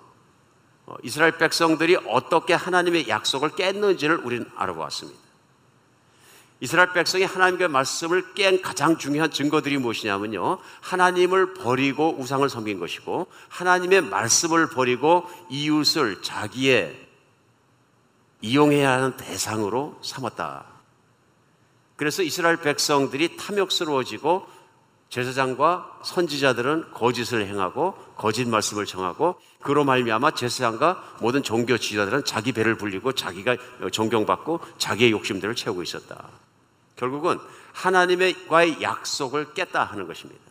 어, 이스라엘 백성들이 어떻게 하나님의 약속을 깼는지를 우리는 알아보았습니다. 이스라엘 백성이 하나님의 말씀을 깬 가장 중요한 증거들이 무엇이냐면요. 하나님을 버리고 우상을 섬긴 것이고 하나님의 말씀을 버리고 이웃을 자기의 이용해야 하는 대상으로 삼았다. 그래서 이스라엘 백성들이 탐욕스러워지고 제사장과 선지자들은 거짓을 행하고 거짓 말씀을 정하고 그로 말미암아 제사장과 모든 종교 지도자들은 자기 배를 불리고 자기가 존경받고 자기의 욕심들을 채우고 있었다. 결국은 하나님과의 약속을 깼다 하는 것입니다.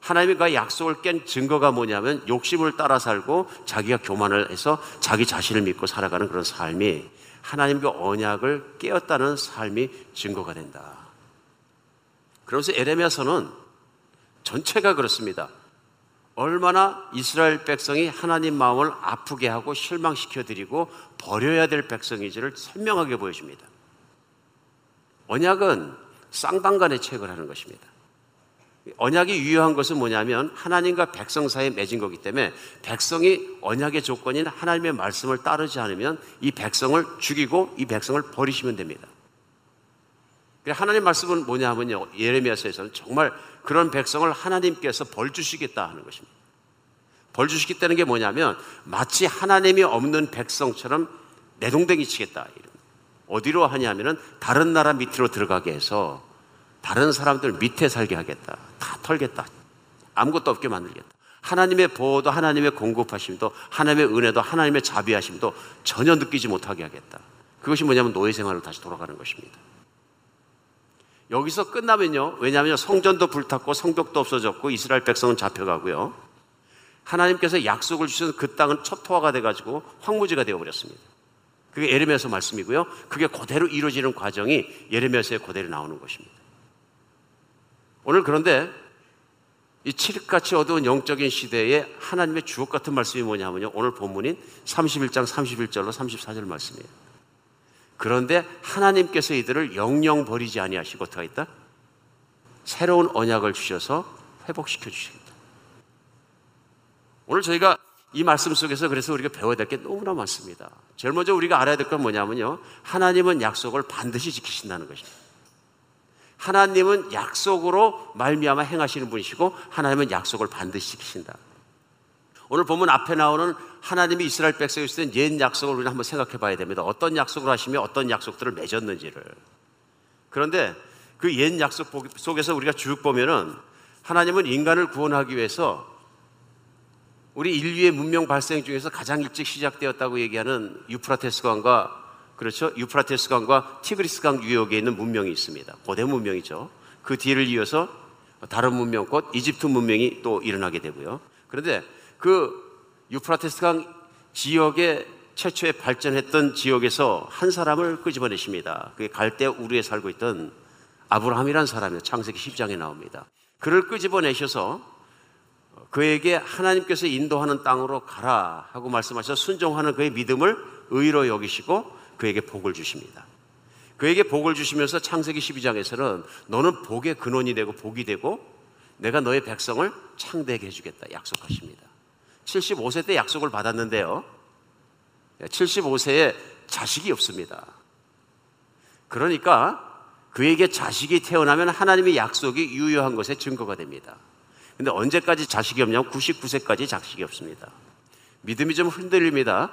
하나님과 약속을 깬 증거가 뭐냐면 욕심을 따라 살고 자기가 교만을 해서 자기 자신을 믿고 살아가는 그런 삶이 하나님과 언약을 깨었다는 삶이 증거가 된다. 그러면서 에레미야서는 전체가 그렇습니다. 얼마나 이스라엘 백성이 하나님 마음을 아프게 하고 실망시켜 드리고 버려야 될 백성인지를 선명하게 보여줍니다. 언약은 쌍방간의 책을 하는 것입니다. 언약이 유효한 것은 뭐냐면 하나님과 백성 사이에 맺은 거기 때문에 백성이 언약의 조건인 하나님의 말씀을 따르지 않으면 이 백성을 죽이고 이 백성을 버리시면 됩니다. 하나님 말씀은 뭐냐 하면요. 예레미야서에서는 정말 그런 백성을 하나님께서 벌 주시겠다 하는 것입니다. 벌 주시겠다는 게 뭐냐면 마치 하나님이 없는 백성처럼 내동댕이 치겠다. 어디로 하냐면은 다른 나라 밑으로 들어가게 해서 다른 사람들 밑에 살게 하겠다. 다 털겠다. 아무것도 없게 만들겠다. 하나님의 보호도 하나님의 공급하심도 하나님의 은혜도 하나님의 자비하심도 전혀 느끼지 못하게 하겠다. 그것이 뭐냐면 노예 생활로 다시 돌아가는 것입니다. 여기서 끝나면요. 왜냐하면 성전도 불탔고 성벽도 없어졌고 이스라엘 백성은 잡혀가고요. 하나님께서 약속을 주셔서 그 땅은 초토화가 돼가지고 황무지가 되어버렸습니다. 그게 예레미야서 말씀이고요. 그게 그대로 이루어지는 과정이 예레미야서에 그대로 나오는 것입니다. 오늘 그런데 이 칠흑같이 어두운 영적인 시대에 하나님의 주옥 같은 말씀이 뭐냐면요. 오늘 본문인 31장 31절로 34절 말씀이에요. 그런데 하나님께서 이들을 영영 버리지 아니하시고 어떻게 했다? 새로운 언약을 주셔서 회복시켜 주십니다. 오늘 저희가 이 말씀 속에서 그래서 우리가 배워야 될 게 너무나 많습니다. 제일 먼저 우리가 알아야 될 건 뭐냐면요. 하나님은 약속을 반드시 지키신다는 것입니다. 하나님은 약속으로 말미암아 행하시는 분이시고 하나님은 약속을 반드시 지키신다. 오늘 보면 앞에 나오는 하나님이 이스라엘 백성이 있을 때옛 약속을 우리는 한번 생각해 봐야 됩니다. 어떤 약속을 하시며 어떤 약속들을 맺었는지를. 그런데 그 옛 약속 속에서 우리가 쭉 보면은 하나님은 인간을 구원하기 위해서 우리 인류의 문명 발생 중에서 가장 일찍 시작되었다고 얘기하는 유프라테스 강과 그렇죠? 유프라테스 강과 티그리스 강 유역에 있는 문명이 있습니다. 고대 문명이죠. 그 뒤를 이어서 다른 문명 곧 이집트 문명이 또 일어나게 되고요. 그런데 그 유프라테스 강 지역에 최초에 발전했던 지역에서 한 사람을 끄집어내십니다. 그게 갈대 우르에 살고 있던 아브라함이라는 사람이요. 창세기 10장에 나옵니다. 그를 끄집어내셔서 그에게 하나님께서 인도하는 땅으로 가라 하고 말씀하셔서 순종하는 그의 믿음을 의로 여기시고 그에게 복을 주십니다. 그에게 복을 주시면서 창세기 12장에서는 너는 복의 근원이 되고 복이 되고 내가 너의 백성을 창대하게 해주겠다 약속하십니다. 75세 때 약속을 받았는데요. 75세에 자식이 없습니다. 그러니까 그에게 자식이 태어나면 하나님의 약속이 유효한 것의 증거가 됩니다. 근데 언제까지 자식이 없냐면 99세까지 자식이 없습니다. 믿음이 좀 흔들립니다.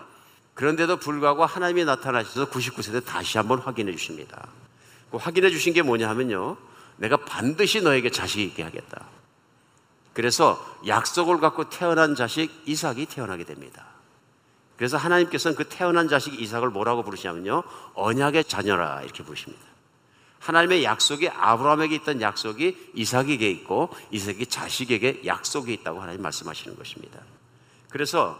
그런데도 불구하고 하나님이 나타나셔서 99세 때 다시 한번 확인해 주십니다. 그 확인해 주신 게 뭐냐 하면요. 내가 반드시 너에게 자식이 있게 하겠다. 그래서 약속을 갖고 태어난 자식 이삭이 태어나게 됩니다. 그래서 하나님께서는 그 태어난 자식 이삭을 뭐라고 부르시냐면요. 언약의 자녀라 이렇게 부르십니다. 하나님의 약속이 아브라함에게 있던 약속이 이삭에게 있고 이삭이 자식에게 약속이 있다고 하나님 말씀하시는 것입니다. 그래서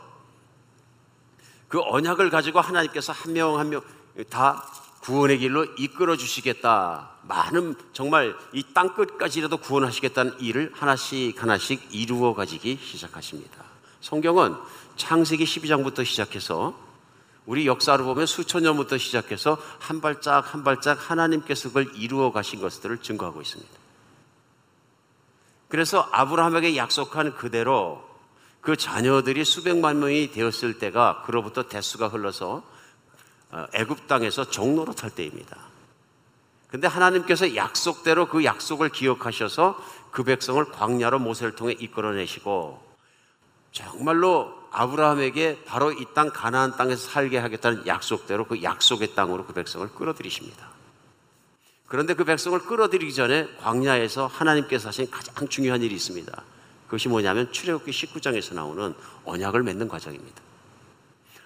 그 언약을 가지고 하나님께서 한 명 한 명 다 구원의 길로 이끌어 주시겠다. 많은 정말 이 땅 끝까지라도 구원하시겠다는 일을 하나씩 하나씩 이루어 가지기 시작하십니다. 성경은 창세기 12장부터 시작해서 우리 역사를 보면 수천 년부터 시작해서 한 발짝 한 발짝 하나님께서 그걸 이루어 가신 것들을 증거하고 있습니다. 그래서 아브라함에게 약속한 그대로 그 자녀들이 수백만 명이 되었을 때가 그로부터 대수가 흘러서 어, 애굽 땅에서 종로로 탈 때입니다. 근데 하나님께서 약속대로 그 약속을 기억하셔서 그 백성을 광야로 모세를 통해 이끌어내시고 정말로 아브라함에게 바로 이 땅 가나안 땅에서 살게 하겠다는 약속대로 그 약속의 땅으로 그 백성을 끌어들이십니다. 그런데 그 백성을 끌어들이기 전에 광야에서 하나님께서 하신 가장 중요한 일이 있습니다. 그것이 뭐냐면 출애굽기 19장에서 나오는 언약을 맺는 과정입니다.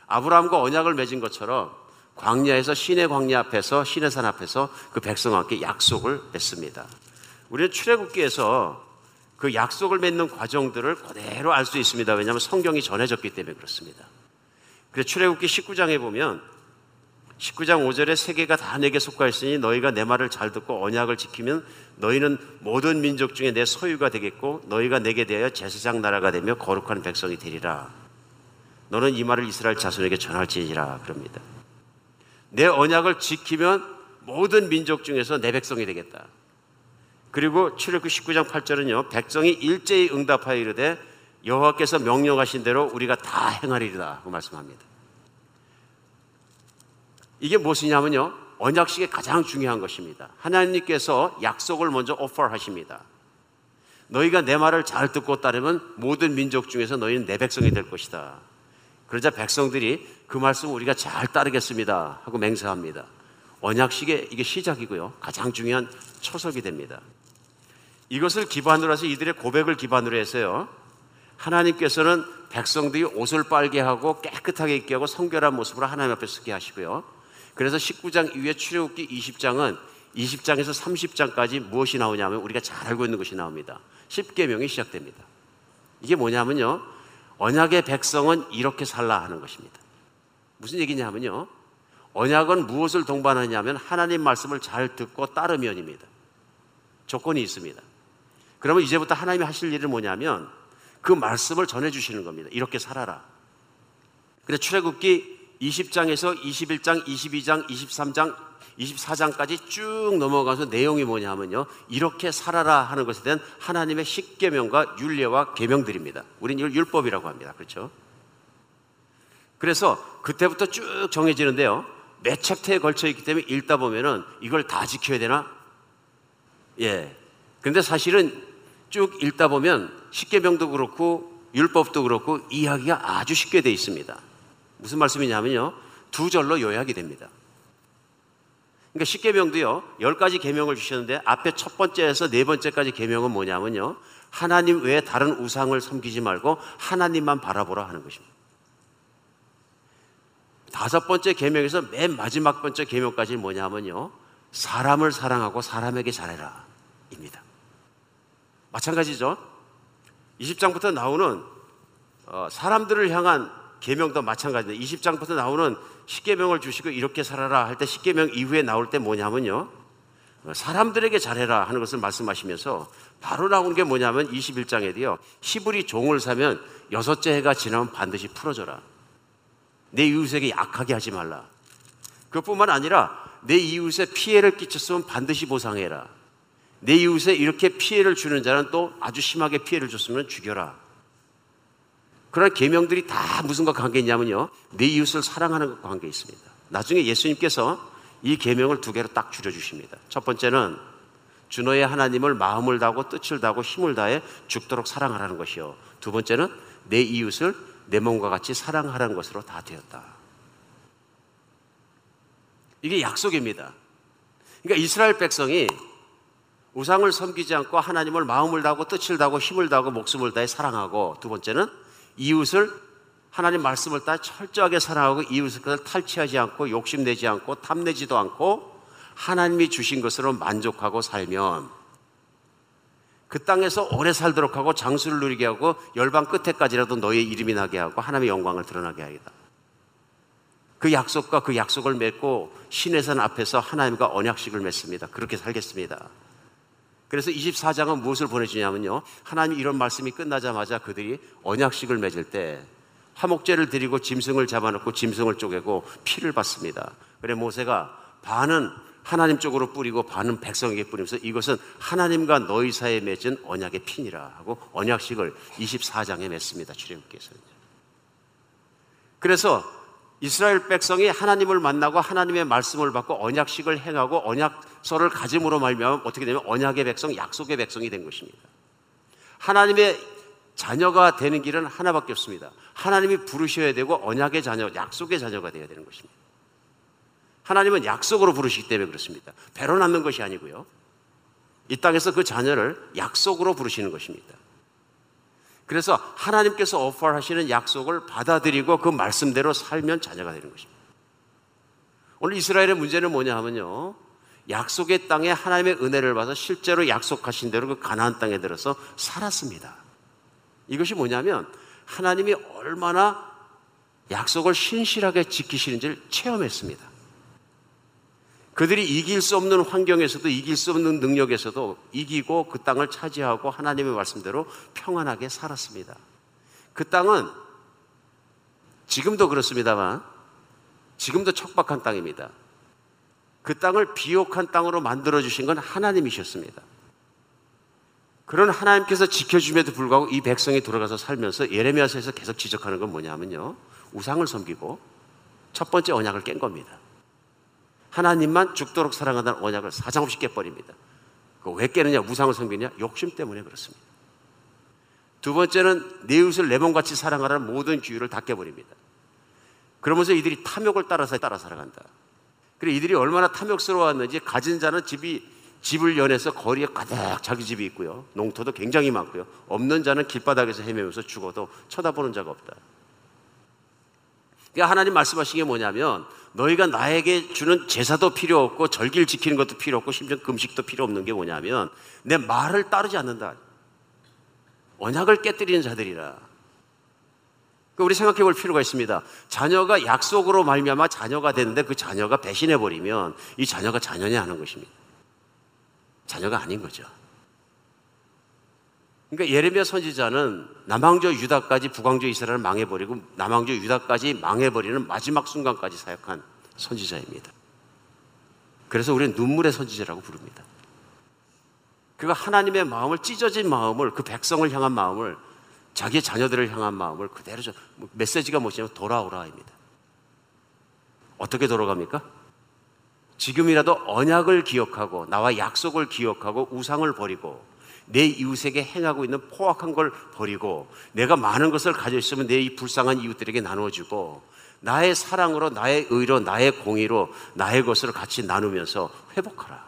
아브라함과 언약을 맺은 것처럼 광야에서 신의 광야 앞에서 신의 산 앞에서 그 백성과 함께 약속을 맺습니다. 우리는 출애굽기에서 그 약속을 맺는 과정들을 그대로 알 수 있습니다. 왜냐하면 성경이 전해졌기 때문에 그렇습니다. 그래서 출애굽기 19장에 보면 19장 5절에 세계가 다 내게 속하였으니 너희가 내 말을 잘 듣고 언약을 지키면 너희는 모든 민족 중에 내 소유가 되겠고 너희가 내게 대하여 제사장 나라가 되며 거룩한 백성이 되리라. 너는 이 말을 이스라엘 자손에게 전할지니라 그럽니다. 내 언약을 지키면 모든 민족 중에서 내 백성이 되겠다. 그리고 출애굽 19장 8절은요. 백성이 일제히 응답하여 이르되 여호와께서 명령하신 대로 우리가 다 행하리라 고 말씀합니다. 이게 무엇이냐면요. 언약식의 가장 중요한 것입니다. 하나님께서 약속을 먼저 오퍼하십니다. 너희가 내 말을 잘 듣고 따르면 모든 민족 중에서 너희는 내 백성이 될 것이다. 그러자 백성들이 그 말씀 우리가 잘 따르겠습니다 하고 맹세합니다. 언약식의 이게 시작이고요. 가장 중요한 초석이 됩니다. 이것을 기반으로 해서 이들의 고백을 기반으로 해서요. 하나님께서는 백성들이 옷을 빨게 하고 깨끗하게 입게 하고 성결한 모습으로 하나님 앞에 서게 하시고요. 그래서 19장 이후에 출애굽기 20장은 20장에서 30장까지 무엇이 나오냐면 우리가 잘 알고 있는 것이 나옵니다. 10계명이 시작됩니다. 이게 뭐냐면요. 언약의 백성은 이렇게 살라 하는 것입니다. 무슨 얘기냐면요. 언약은 무엇을 동반하냐면 하나님 말씀을 잘 듣고 따르면입니다. 조건이 있습니다. 그러면 이제부터 하나님이 하실 일은 뭐냐면 그 말씀을 전해 주시는 겁니다. 이렇게 살아라. 그래서 출애굽기 20장에서 21장, 22장, 23장, 24장까지 쭉 넘어가서 내용이 뭐냐면요. 이렇게 살아라 하는 것에 대한 하나님의 십계명과 율례와 계명들입니다. 우리는 이걸 율법이라고 합니다. 그렇죠? 그래서 그때부터 쭉 정해지는데요. 몇 챕터에 걸쳐 있기 때문에 읽다 보면은 이걸 다 지켜야 되나? 예. 근데 사실은 쭉 읽다 보면 십계명도 그렇고 율법도 그렇고 이야기가 아주 쉽게 돼 있습니다. 무슨 말씀이냐면요. 두 절로 요약이 됩니다. 그러니까 십계명도요. 열 가지 계명을 주셨는데 앞에 첫 번째에서 네 번째까지 계명은 뭐냐면요. 하나님 외에 다른 우상을 섬기지 말고 하나님만 바라보라 하는 것입니다. 다섯 번째 계명에서 맨 마지막 번째 계명까지 뭐냐면요. 사람을 사랑하고 사람에게 잘해라. 입니다. 마찬가지죠. 20장부터 나오는 어, 사람들을 향한 계명도 마찬가지인데 20장부터 나오는 십계명을 주시고 이렇게 살아라 할 때 십계명 이후에 나올 때 뭐냐면요. 어, 사람들에게 잘해라 하는 것을 말씀하시면서 바로 나온 게 뭐냐면 21장에도요. 시불이 종을 사면 여섯째 해가 지나면 반드시 풀어줘라. 내 이웃에게 약하게 하지 말라. 그뿐만 아니라 내 이웃에 피해를 끼쳤으면 반드시 보상해라. 내 이웃에 이렇게 피해를 주는 자는 또 아주 심하게 피해를 줬으면 죽여라. 그런 계명들이 다 무슨과 관계 있냐면요. 내 이웃을 사랑하는 것과 관계 있습니다. 나중에 예수님께서 이 계명을 두 개로 딱 줄여 주십니다. 첫 번째는 주 너의 하나님을 마음을 다하고 뜻을 다하고 힘을 다해 죽도록 사랑하라는 것이요. 두 번째는 내 이웃을 내 몸과 같이 사랑하라는 것으로 다 되었다. 이게 약속입니다. 그러니까 이스라엘 백성이 우상을 섬기지 않고 하나님을 마음을 다하고 뜻을 다하고 힘을 다하고 목숨을 다해 사랑하고 두 번째는 이웃을 하나님 말씀을 따라 철저하게 사랑하고 이웃을 탈취하지 않고 욕심내지 않고 탐내지도 않고 하나님이 주신 것으로 만족하고 살면 그 땅에서 오래 살도록 하고 장수를 누리게 하고 열방 끝에까지라도 너의 이름이 나게 하고 하나님의 영광을 드러나게 하겠다. 그 약속과 그 약속을 맺고 신의 산 앞에서 하나님과 언약식을 맺습니다. 그렇게 살겠습니다. 그래서 24장은 무엇을 보내주냐면요. 하나님이 이런 말씀이 끝나자마자 그들이 언약식을 맺을 때 화목제를 드리고 짐승을 잡아놓고 짐승을 쪼개고 피를 받습니다. 그래 모세가 반은 하나님 쪽으로 뿌리고 반은 백성에게 뿌리면서 이것은 하나님과 너희 사이에 맺은 언약의 피니라 하고 언약식을 24장에 맺습니다. 주님께서는. 그래서 이스라엘 백성이 하나님을 만나고 하나님의 말씀을 받고 언약식을 행하고 언약서를 가짐으로 말미암아 어떻게 되면 언약의 백성, 약속의 백성이 된 것입니다. 하나님의 자녀가 되는 길은 하나밖에 없습니다. 하나님이 부르셔야 되고 언약의 자녀, 약속의 자녀가 되어야 되는 것입니다. 하나님은 약속으로 부르시기 때문에 그렇습니다. 배로 낳는 것이 아니고요. 이 땅에서 그 자녀를 약속으로 부르시는 것입니다. 그래서 하나님께서 오퍼하시는 약속을 받아들이고 그 말씀대로 살면 자녀가 되는 것입니다. 오늘 이스라엘의 문제는 뭐냐 하면요. 약속의 땅에 하나님의 은혜를 받아 실제로 약속하신 대로 그 가나안 땅에 들어서 살았습니다. 이것이 뭐냐면 하나님이 얼마나 약속을 신실하게 지키시는지를 체험했습니다. 그들이 이길 수 없는 환경에서도 이길 수 없는 능력에서도 이기고 그 땅을 차지하고 하나님의 말씀대로 평안하게 살았습니다. 그 땅은 지금도 그렇습니다만 지금도 척박한 땅입니다. 그 땅을 비옥한 땅으로 만들어 주신 건 하나님이셨습니다. 그런 하나님께서 지켜줌에도 불구하고 이 백성이 돌아가서 살면서 예레미야서에서 계속 지적하는 건 뭐냐면요. 우상을 섬기고 첫 번째 언약을 깬 겁니다. 하나님만 죽도록 사랑한다는 언약을 사장없이 깨버립니다. 왜 깨느냐? 우상을 섬기냐? 욕심 때문에 그렇습니다. 두 번째는 내 이웃을 내 몸같이 사랑하라는 모든 규율을 다 깨버립니다. 그러면서 이들이 탐욕을 따라서 따라 살아간다. 그래 이들이 얼마나 탐욕스러웠는지 가진 자는 집이 집을 연해서 거리에 가득 자기 집이 있고요. 농토도 굉장히 많고요. 없는 자는 길바닥에서 헤매면서 죽어도 쳐다보는 자가 없다. 그러니까 하나님 말씀하신 게 뭐냐면 너희가 나에게 주는 제사도 필요 없고 절기를 지키는 것도 필요 없고 심지어 금식도 필요 없는 게 뭐냐면 내 말을 따르지 않는다. 언약을 깨뜨리는 자들이라. 그 우리 생각해 볼 필요가 있습니다. 자녀가 약속으로 말미암아 자녀가 되는데 그 자녀가 배신해 버리면 이 자녀가 자녀냐 하는 것입니다. 자녀가 아닌 거죠. 그러니까 예레미야 선지자는 남왕조 유다까지 북왕조 이스라엘을 망해버리고 남왕조 유다까지 망해버리는 마지막 순간까지 사역한 선지자입니다. 그래서 우리는 눈물의 선지자라고 부릅니다. 그가 하나님의 마음을 찢어진 마음을 그 백성을 향한 마음을 자기의 자녀들을 향한 마음을 그대로 좀 메시지가 뭐냐면 돌아오라입니다. 어떻게 돌아갑니까? 지금이라도 언약을 기억하고 나와 약속을 기억하고 우상을 버리고 내 이웃에게 행하고 있는 포악한 걸 버리고 내가 많은 것을 가져 있으면 내 이 불쌍한 이웃들에게 나눠주고 나의 사랑으로 나의 의로 나의 공의로 나의 것을 같이 나누면서 회복하라.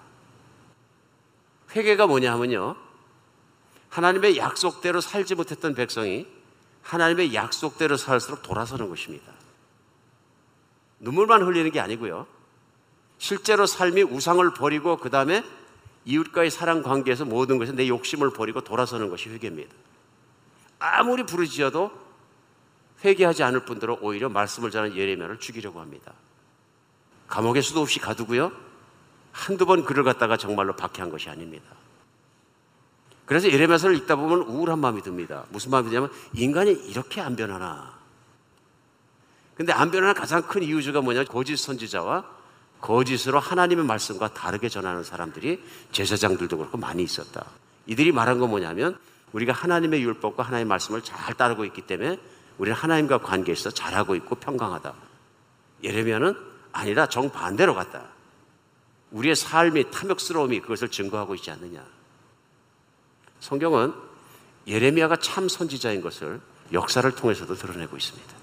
회개가 뭐냐 하면요. 하나님의 약속대로 살지 못했던 백성이 하나님의 약속대로 살수록 돌아서는 것입니다. 눈물만 흘리는 게 아니고요. 실제로 삶이 우상을 버리고 그 다음에 이웃과의 사랑 관계에서 모든 것에 내 욕심을 버리고 돌아서는 것이 회개입니다. 아무리 부르짖어도 회개하지 않을 분들은 오히려 말씀을 전하는 예레미야를 죽이려고 합니다. 감옥에 수도 없이 가두고요. 한두 번 글을 갖다가 정말로 박해한 것이 아닙니다. 그래서 예레미야서를 읽다 보면 우울한 마음이 듭니다. 무슨 마음이 드냐면 인간이 이렇게 안 변하나. 근데 안 변하는 가장 큰 이유가 뭐냐? 거짓 선지자와 거짓으로 하나님의 말씀과 다르게 전하는 사람들이 제사장들도 그렇고 많이 있었다. 이들이 말한 건 뭐냐면 우리가 하나님의 율법과 하나님의 말씀을 잘 따르고 있기 때문에 우리는 하나님과 관계에서 잘하고 있고 평강하다. 예레미야는 아니라 정반대로 갔다. 우리의 삶이 탐욕스러움이 그것을 증거하고 있지 않느냐. 성경은 예레미야가 참 선지자인 것을 역사를 통해서도 드러내고 있습니다.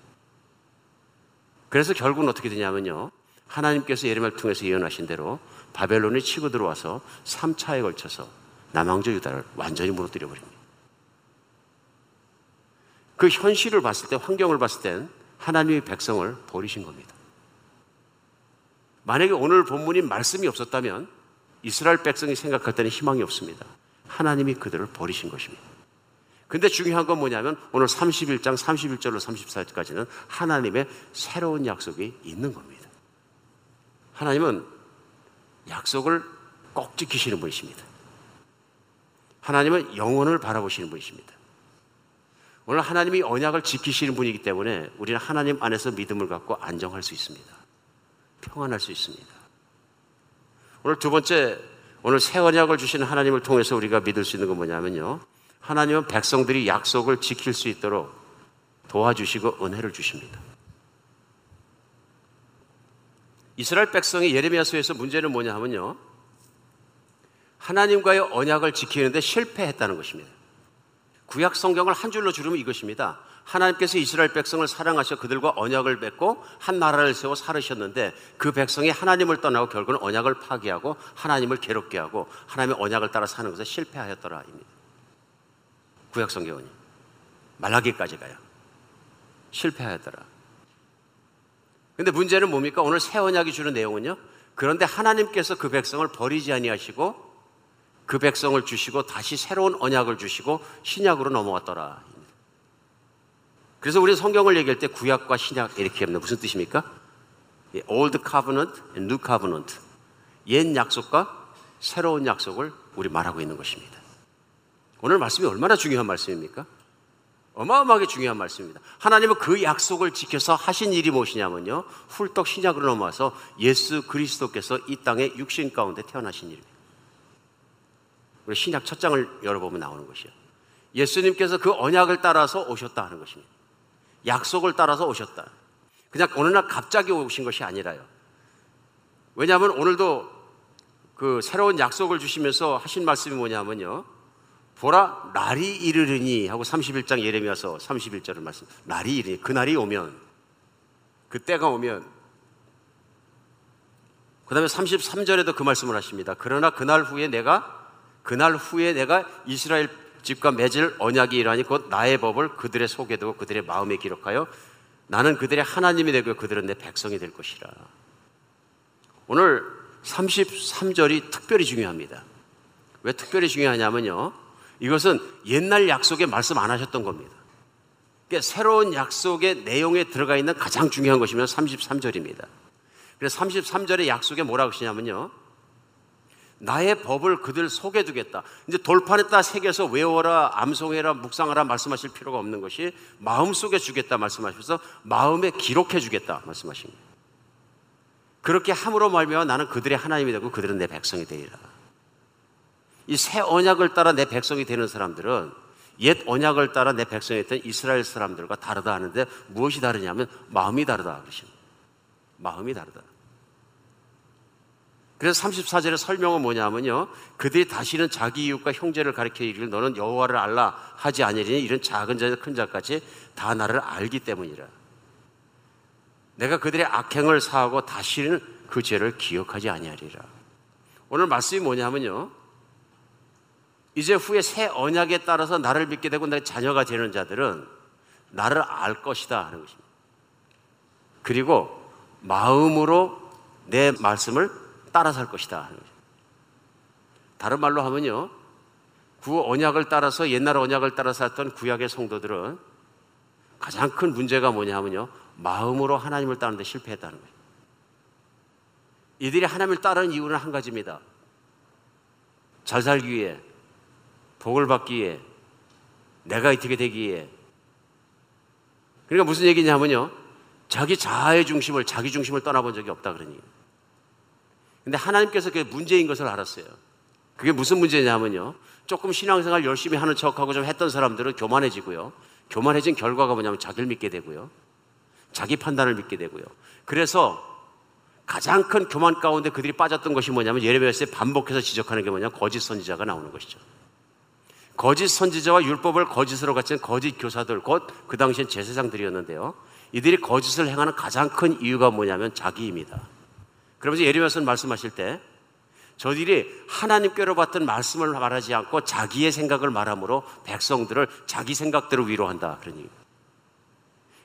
그래서 결국은 어떻게 되냐면요. 하나님께서 예레미야를 통해서 예언하신 대로 바벨론이 치고 들어와서 3차에 걸쳐서 남왕조 유다를 완전히 무너뜨려 버립니다. 그 현실을 봤을 때, 환경을 봤을 땐 하나님의 백성을 버리신 겁니다. 만약에 오늘 본문이 말씀이 없었다면 이스라엘 백성이 생각할 때는 희망이 없습니다. 하나님이 그들을 버리신 것입니다. 근데 중요한 건 뭐냐면 오늘 31장 31절로 34절까지는 하나님의 새로운 약속이 있는 겁니다. 하나님은 약속을 꼭 지키시는 분이십니다. 하나님은 영혼을 바라보시는 분이십니다. 오늘 하나님이 언약을 지키시는 분이기 때문에 우리는 하나님 안에서 믿음을 갖고 안정할 수 있습니다. 평안할 수 있습니다. 오늘 두 번째, 오늘 새 언약을 주시는 하나님을 통해서 우리가 믿을 수 있는 건 뭐냐면요. 하나님은 백성들이 약속을 지킬 수 있도록 도와주시고 은혜를 주십니다. 이스라엘 백성이 예레미야서에서 문제는 뭐냐 하면요. 하나님과의 언약을 지키는데 실패했다는 것입니다. 구약 성경을 한 줄로 줄이면 이것입니다. 하나님께서 이스라엘 백성을 사랑하셔 그들과 언약을 맺고 한 나라를 세워 살으셨는데 그 백성이 하나님을 떠나고 결국은 언약을 파기하고 하나님을 괴롭게 하고 하나님의 언약을 따라 사는 것에 실패하였더라입니다. 구약 성경은 말라기까지 가요. 실패하였더라. 근데 문제는 뭡니까? 오늘 새 언약이 주는 내용은요. 그런데 하나님께서 그 백성을 버리지 아니하시고 그 백성을 주시고 다시 새로운 언약을 주시고 신약으로 넘어왔더라. 그래서 우리 성경을 얘기할 때 구약과 신약 이렇게 합니다. 무슨 뜻입니까? Old Covenant and New Covenant. 옛 약속과 새로운 약속을 우리 말하고 있는 것입니다. 오늘 말씀이 얼마나 중요한 말씀입니까? 어마어마하게 중요한 말씀입니다. 하나님은 그 약속을 지켜서 하신 일이 무엇이냐면요. 훌떡 신약으로 넘어와서 예수 그리스도께서 이 땅에 육신 가운데 태어나신 일입니다. 우리 신약 첫 장을 열어보면 나오는 것이요. 예수님께서 그 언약을 따라서 오셨다 하는 것입니다. 약속을 따라서 오셨다. 그냥 어느 날 갑자기 오신 것이 아니라요. 왜냐하면 오늘도 그 새로운 약속을 주시면서 하신 말씀이 뭐냐면요. 보라 날이 이르르니 하고 31장 예레미야서 31절을 말씀. 날이 이르니 그 날이 오면 그 때가 오면 그다음에 33절에도 그 말씀을 하십니다. 그러나 그날 후에 내가 그날 후에 내가 이스라엘 집과 맺을 언약이 이러하니 곧 나의 법을 그들의 속에 두고 그들의 마음에 기록하여 나는 그들의 하나님이 되고 그들은 내 백성이 될 것이라. 오늘 33절이 특별히 중요합니다. 왜 특별히 중요하냐면요. 이것은 옛날 약속에 말씀 안 하셨던 겁니다. 그러니까 새로운 약속의 내용에 들어가 있는 가장 중요한 것이면 33절입니다. 그래서 33절의 약속에 뭐라고 하시냐면요. 나의 법을 그들 속에 두겠다. 이제 돌판에다 새겨서 외워라, 암송해라, 묵상하라 말씀하실 필요가 없는 것이 마음속에 주겠다 말씀하셔서 마음에 기록해 주겠다 말씀하신 거예요. 그렇게 함으로 말미암아 나는 그들의 하나님이 되고 그들은 내 백성이 되리라. 이 새 언약을 따라 내 백성이 되는 사람들은 옛 언약을 따라 내 백성이었던 이스라엘 사람들과 다르다 하는데 무엇이 다르냐면 마음이 다르다 그러십니다. 마음이 다르다. 그래서 34절의 설명은 뭐냐면요. 그들이 다시는 자기 이웃과 형제를 가리켜 이르길 너는 여호와를 알라 하지 아니리니 이런 작은 자에서 큰 자까지 다 나를 알기 때문이라. 내가 그들의 악행을 사하고 다시는 그 죄를 기억하지 아니하리라. 오늘 말씀이 뭐냐면요. 이제 후에 새 언약에 따라서 나를 믿게 되고 내 자녀가 되는 자들은 나를 알 것이다 하는 것입니다. 그리고 마음으로 내 말씀을 따라 살 것이다 하는 것입니다. 다른 말로 하면요. 구 언약을 따라서 옛날 언약을 따라 살던 구약의 성도들은 가장 큰 문제가 뭐냐 하면요. 마음으로 하나님을 따르는 데 실패했다는 거예요. 이들이 하나님을 따르는 이유는 한 가지입니다. 잘 살기 위해, 복을 받기 위해, 내가 이렇게 되기 위해. 그러니까 무슨 얘기냐면요. 자기 자아의 중심을, 자기 중심을 떠나본 적이 없다 그러니. 근데 하나님께서 그게 문제인 것을 알았어요. 그게 무슨 문제냐면요. 조금 신앙생활 열심히 하는 척하고 좀 했던 사람들은 교만해지고요. 교만해진 결과가 뭐냐면 자기를 믿게 되고요. 자기 판단을 믿게 되고요. 그래서 가장 큰 교만 가운데 그들이 빠졌던 것이 뭐냐면 예레미야서에 반복해서 지적하는 게 뭐냐 거짓 선지자가 나오는 것이죠. 거짓 선지자와 율법을 거짓으로 갖춘 거짓 교사들 곧 그 당시엔 제사장들이었는데요. 이들이 거짓을 행하는 가장 큰 이유가 뭐냐면 자기입니다. 그러면서 예레미야서는 말씀하실 때 저들이 하나님께로 받던 말씀을 말하지 않고 자기의 생각을 말함으로 백성들을 자기 생각대로 위로한다 그러니.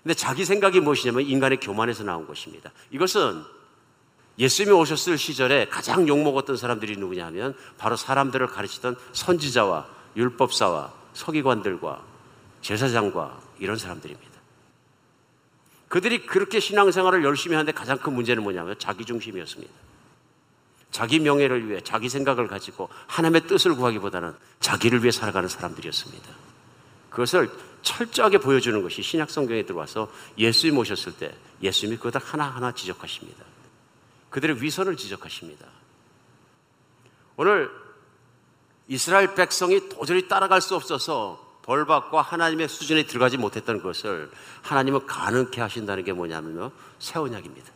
근데 자기 생각이 무엇이냐면 인간의 교만에서 나온 것입니다. 이것은 예수님이 오셨을 시절에 가장 욕먹었던 사람들이 누구냐면 바로 사람들을 가르치던 선지자와 율법사와 서기관들과 제사장과 이런 사람들입니다. 그들이 그렇게 신앙생활을 열심히 하는데 가장 큰 문제는 뭐냐면 자기 중심이었습니다. 자기 명예를 위해 자기 생각을 가지고 하나님의 뜻을 구하기보다는 자기를 위해 살아가는 사람들이었습니다. 그것을 철저하게 보여주는 것이 신약 성경에 들어와서 예수님 오셨을 때 예수님이 그것을 하나하나 지적하십니다. 그들의 위선을 지적하십니다. 오늘 이스라엘 백성이 도저히 따라갈 수 없어서 벌받고 하나님의 수준에 들어가지 못했던 것을 하나님은 가능케 하신다는 게 뭐냐면요. 새 언약입니다.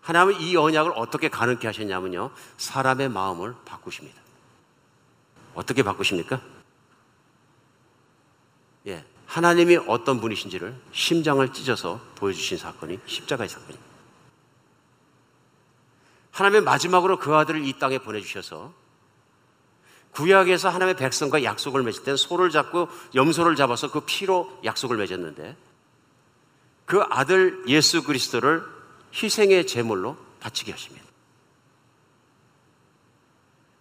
하나님은 이 언약을 어떻게 가능케 하셨냐면요. 사람의 마음을 바꾸십니다. 어떻게 바꾸십니까? 예. 하나님이 어떤 분이신지를 심장을 찢어서 보여주신 사건이 십자가의 사건입니다. 하나님의 마지막으로 그 아들을 이 땅에 보내주셔서 구약에서 하나님의 백성과 약속을 맺을 때 소를 잡고 염소를 잡아서 그 피로 약속을 맺었는데 그 아들 예수 그리스도를 희생의 제물로 바치게 하십니다.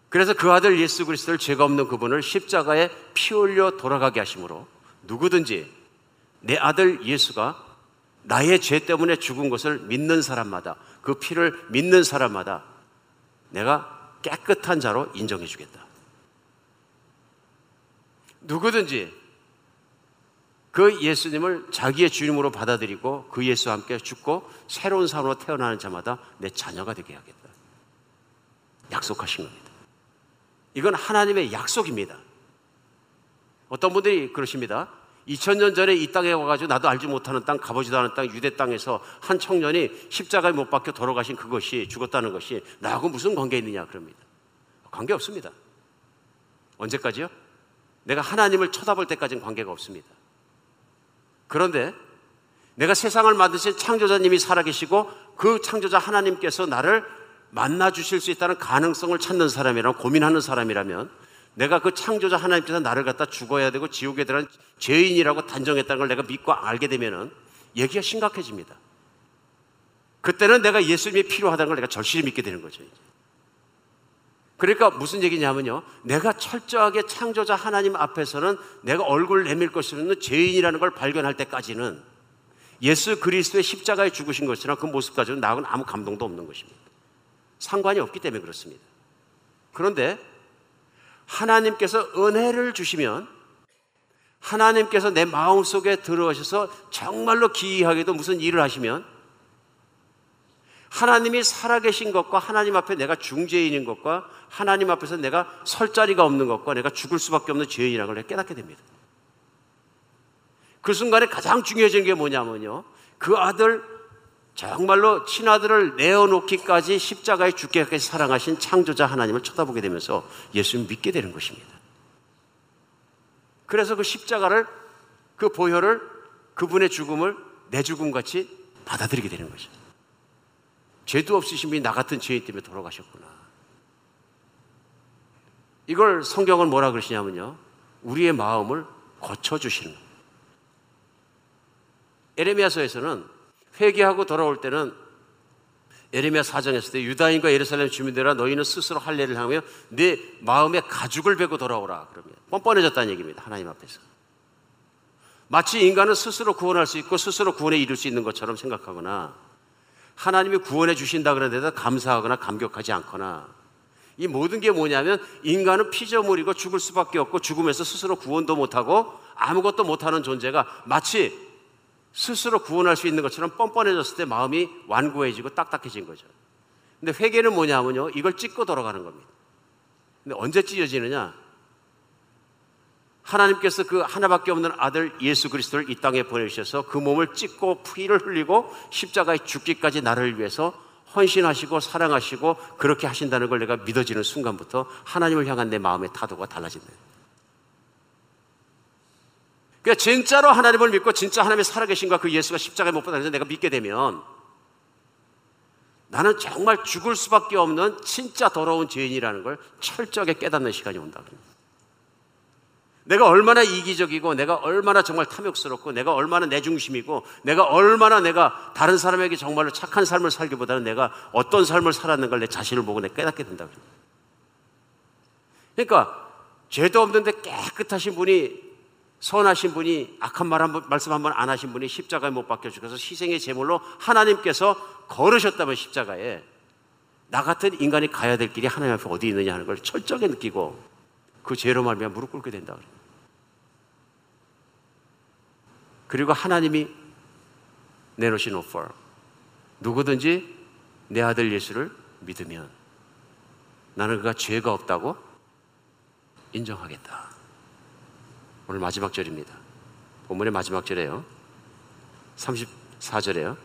그래서 그 아들 예수 그리스도를 죄가 없는 그분을 십자가에 피 흘려 돌아가게 하심으로 누구든지 내 아들 예수가 나의 죄 때문에 죽은 것을 믿는 사람마다 그 피를 믿는 사람마다 내가 깨끗한 자로 인정해 주겠다. 누구든지 그 예수님을 자기의 주님으로 받아들이고 그 예수와 함께 죽고 새로운 삶으로 태어나는 자마다 내 자녀가 되게 하겠다. 약속하신 겁니다. 이건 하나님의 약속입니다. 어떤 분들이 그러십니다. 2000년 전에 이 땅에 와가지고 나도 알지 못하는 땅, 가보지도 않은 땅, 유대 땅에서 한 청년이 십자가에 못 박혀 돌아가신 그것이 죽었다는 것이 나하고 무슨 관계 있느냐 그럽니다. 관계 없습니다. 언제까지요? 내가 하나님을 쳐다볼 때까지는 관계가 없습니다. 그런데 내가 세상을 만드신 창조자님이 살아계시고 그 창조자 하나님께서 나를 만나 주실 수 있다는 가능성을 찾는 사람이라면 고민하는 사람이라면 내가 그 창조자 하나님께서 나를 갖다 죽어야 되고 지옥에 들어간 죄인이라고 단정했다는 걸 내가 믿고 알게 되면은 얘기가 심각해집니다. 그때는 내가 예수님이 필요하다는 걸 내가 절실히 믿게 되는 거죠. 그러니까 무슨 얘기냐면요. 내가 철저하게 창조자 하나님 앞에서는 내가 얼굴 내밀 것이 없는 죄인이라는 걸 발견할 때까지는 예수 그리스도의 십자가에 죽으신 것이나 그 모습 가지고 나하고는 아무 감동도 없는 것입니다. 상관이 없기 때문에 그렇습니다. 그런데 하나님께서 은혜를 주시면 하나님께서 내 마음 속에 들어오셔서 정말로 기이하게도 무슨 일을 하시면 하나님이 살아계신 것과 하나님 앞에 내가 중죄인인 것과 하나님 앞에서 내가 설 자리가 없는 것과 내가 죽을 수밖에 없는 죄인이라는 걸 깨닫게 됩니다. 그 순간에 가장 중요해진 게 뭐냐면요. 그 아들, 정말로 친아들을 내어놓기까지 십자가에 죽게까지 사랑하신 창조자 하나님을 쳐다보게 되면서 예수님 믿게 되는 것입니다. 그래서 그 십자가를, 그 보혈을, 그분의 죽음을 내 죽음 같이 받아들이게 되는 거죠. 죄도 없으신 분이 나 같은 죄인 때문에 돌아가셨구나. 이걸 성경은 뭐라 그러시냐면요. 우리의 마음을 고쳐주시는 거예요. 에레미야서에서는 회개하고 돌아올 때는 에레미야 사정했을 때 유다인과 예루살렘 주민들아 너희는 스스로 할례를 하며 내 마음에 가죽을 베고 돌아오라 그러면 뻔뻔해졌다는 얘기입니다. 하나님 앞에서. 마치 인간은 스스로 구원할 수 있고 스스로 구원에 이룰 수 있는 것처럼 생각하거나 하나님이 구원해 주신다 그러는데도 감사하거나 감격하지 않거나 이 모든 게 뭐냐면 인간은 피조물이고 죽을 수밖에 없고 죽으면서 스스로 구원도 못하고 아무것도 못하는 존재가 마치 스스로 구원할 수 있는 것처럼 뻔뻔해졌을 때 마음이 완고해지고 딱딱해진 거죠. 근데 회개는 뭐냐면요. 이걸 찢고 돌아가는 겁니다. 근데 언제 찢어지느냐? 하나님께서 그 하나밖에 없는 아들 예수 그리스도를 이 땅에 보내주셔서 그 몸을 찢고 피를 흘리고 십자가에 죽기까지 나를 위해서 헌신하시고 사랑하시고 그렇게 하신다는 걸 내가 믿어지는 순간부터 하나님을 향한 내 마음의 타도가 달라진다. 그러니까 진짜로 하나님을 믿고 진짜 하나님의 살아계신과 그 예수가 십자가에 못 박혀서 내가 믿게 되면 나는 정말 죽을 수밖에 없는 진짜 더러운 죄인이라는 걸 철저하게 깨닫는 시간이 온다. 내가 얼마나 이기적이고 내가 얼마나 정말 탐욕스럽고 내가 얼마나 내 중심이고 내가 얼마나 내가 다른 사람에게 정말로 착한 삶을 살기보다는 내가 어떤 삶을 살았는 걸 내 자신을 보고 내가 깨닫게 된다. 그러니까 죄도 없는데 깨끗하신 분이 선하신 분이 악한 말 한 번 말씀 한 번 안 하신 분이 십자가에 못 박혀 죽어서 희생의 제물로 하나님께서 걸으셨다면 십자가에 나 같은 인간이 가야 될 길이 하나님 앞에 어디 있느냐 하는 걸 철저하게 느끼고 그 죄로 말미암아 무릎 꿇게 된다 그리고 하나님이 내놓으신 오퍼 누구든지 내 아들 예수를 믿으면 나는 그가 죄가 없다고 인정하겠다. 오늘 마지막 절입니다. 본문의 마지막 절에요. 34절에요.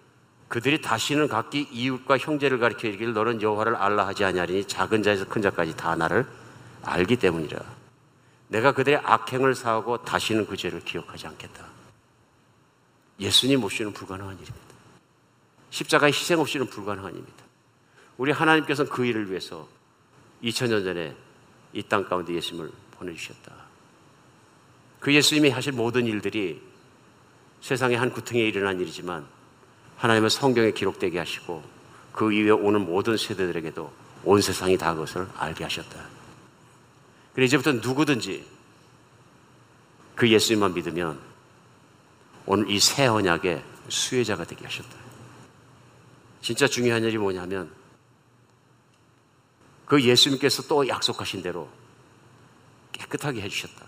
그들이 다시는 각기 이웃과 형제를 가리켜 이르기를 너는 여호와를 알라 하지 아니하리니 작은 자에서 큰 자까지 다 나를 알기 때문이라. 내가 그들의 악행을 사하고 다시는 그 죄를 기억하지 않겠다. 예수님 없이는 불가능한 일입니다. 십자가의 희생 없이는 불가능한 일입니다. 우리 하나님께서는 그 일을 위해서 2000년 전에 이 땅 가운데 예수님을 보내주셨다. 그 예수님이 하실 모든 일들이 세상의 한 구퉁이에 일어난 일이지만 하나님은 성경에 기록되게 하시고 그 이후에 오는 모든 세대들에게도 온 세상이 다 그것을 알게 하셨다. 그래 이제부터 누구든지 그 예수님만 믿으면 오늘 이 새 언약의 수혜자가 되게 하셨다. 진짜 중요한 일이 뭐냐면 그 예수님께서 또 약속하신 대로 깨끗하게 해주셨다.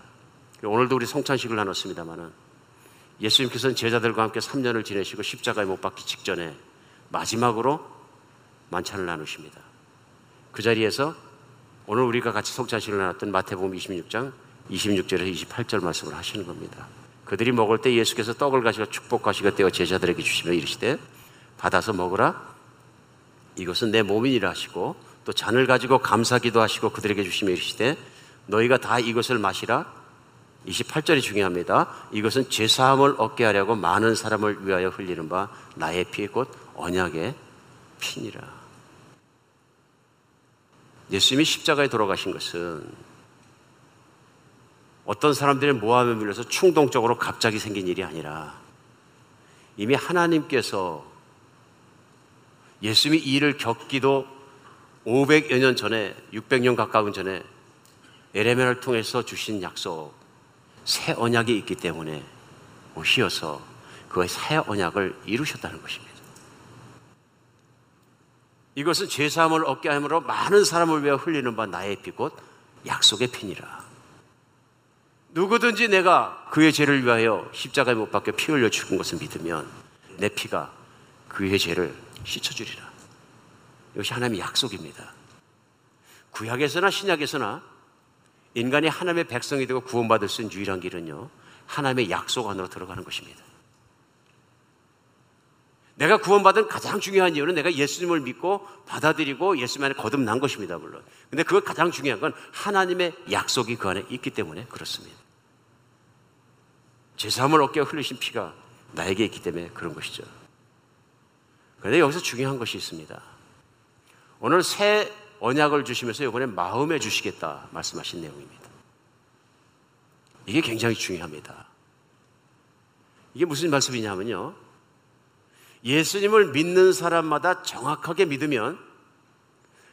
오늘도 우리 성찬식을 나눴습니다만은 예수님께서는 제자들과 함께 3년을 지내시고 십자가에 못 박기 직전에 마지막으로 만찬을 나누십니다. 그 자리에서 오늘 우리가 같이 성찬식을 나눴던 마태복음 26장 26절에서 28절 말씀을 하시는 겁니다. 그들이 먹을 때 예수께서 떡을 가시고 축복하시고 떼어 제자들에게 주시며 이르시되 받아서 먹으라 이것은 내 몸이니라 하시고 또 잔을 가지고 감사기도 하시고 그들에게 주시며 이르시되 너희가 다 이것을 마시라 28절이 중요합니다. 이것은 죄사함을 얻게 하려고 많은 사람을 위하여 흘리는 바 나의 피곧 언약의 피니라. 예수님이 십자가에 돌아가신 것은 어떤 사람들의 모함에 밀려서 충동적으로 갑자기 생긴 일이 아니라 이미 하나님께서 예수님이 이 일을 겪기도 500여 년 전에 600년 가까운 전에 에레미야를 통해서 주신 약속 새 언약이 있기 때문에 오시어서 그새 언약을 이루셨다는 것입니다. 이것은 죄사함을 얻게 함으로 많은 사람을 위해 흘리는 바 나의 피곧 약속의 피니라. 누구든지 내가 그의 죄를 위하여 십자가에 못 박혀 피 흘려 죽은 것을 믿으면 내 피가 그의 죄를 씻어주리라. 이것이 하나님의 약속입니다. 구약에서나 신약에서나 인간이 하나님의 백성이 되고 구원받을 수 있는 유일한 길은요, 하나님의 약속 안으로 들어가는 것입니다. 내가 구원받은 가장 중요한 이유는 내가 예수님을 믿고 받아들이고 예수님 안에 거듭난 것입니다, 물론. 근데 그걸 가장 중요한 건 하나님의 약속이 그 안에 있기 때문에 그렇습니다. 죄사함을 얻게 흘리신 피가 나에게 있기 때문에 그런 것이죠. 그런데 여기서 중요한 것이 있습니다. 오늘 새 언약을 주시면서 이번에 마음에 주시겠다 말씀하신 내용입니다. 이게 굉장히 중요합니다. 이게 무슨 말씀이냐면요. 예수님을 믿는 사람마다 정확하게 믿으면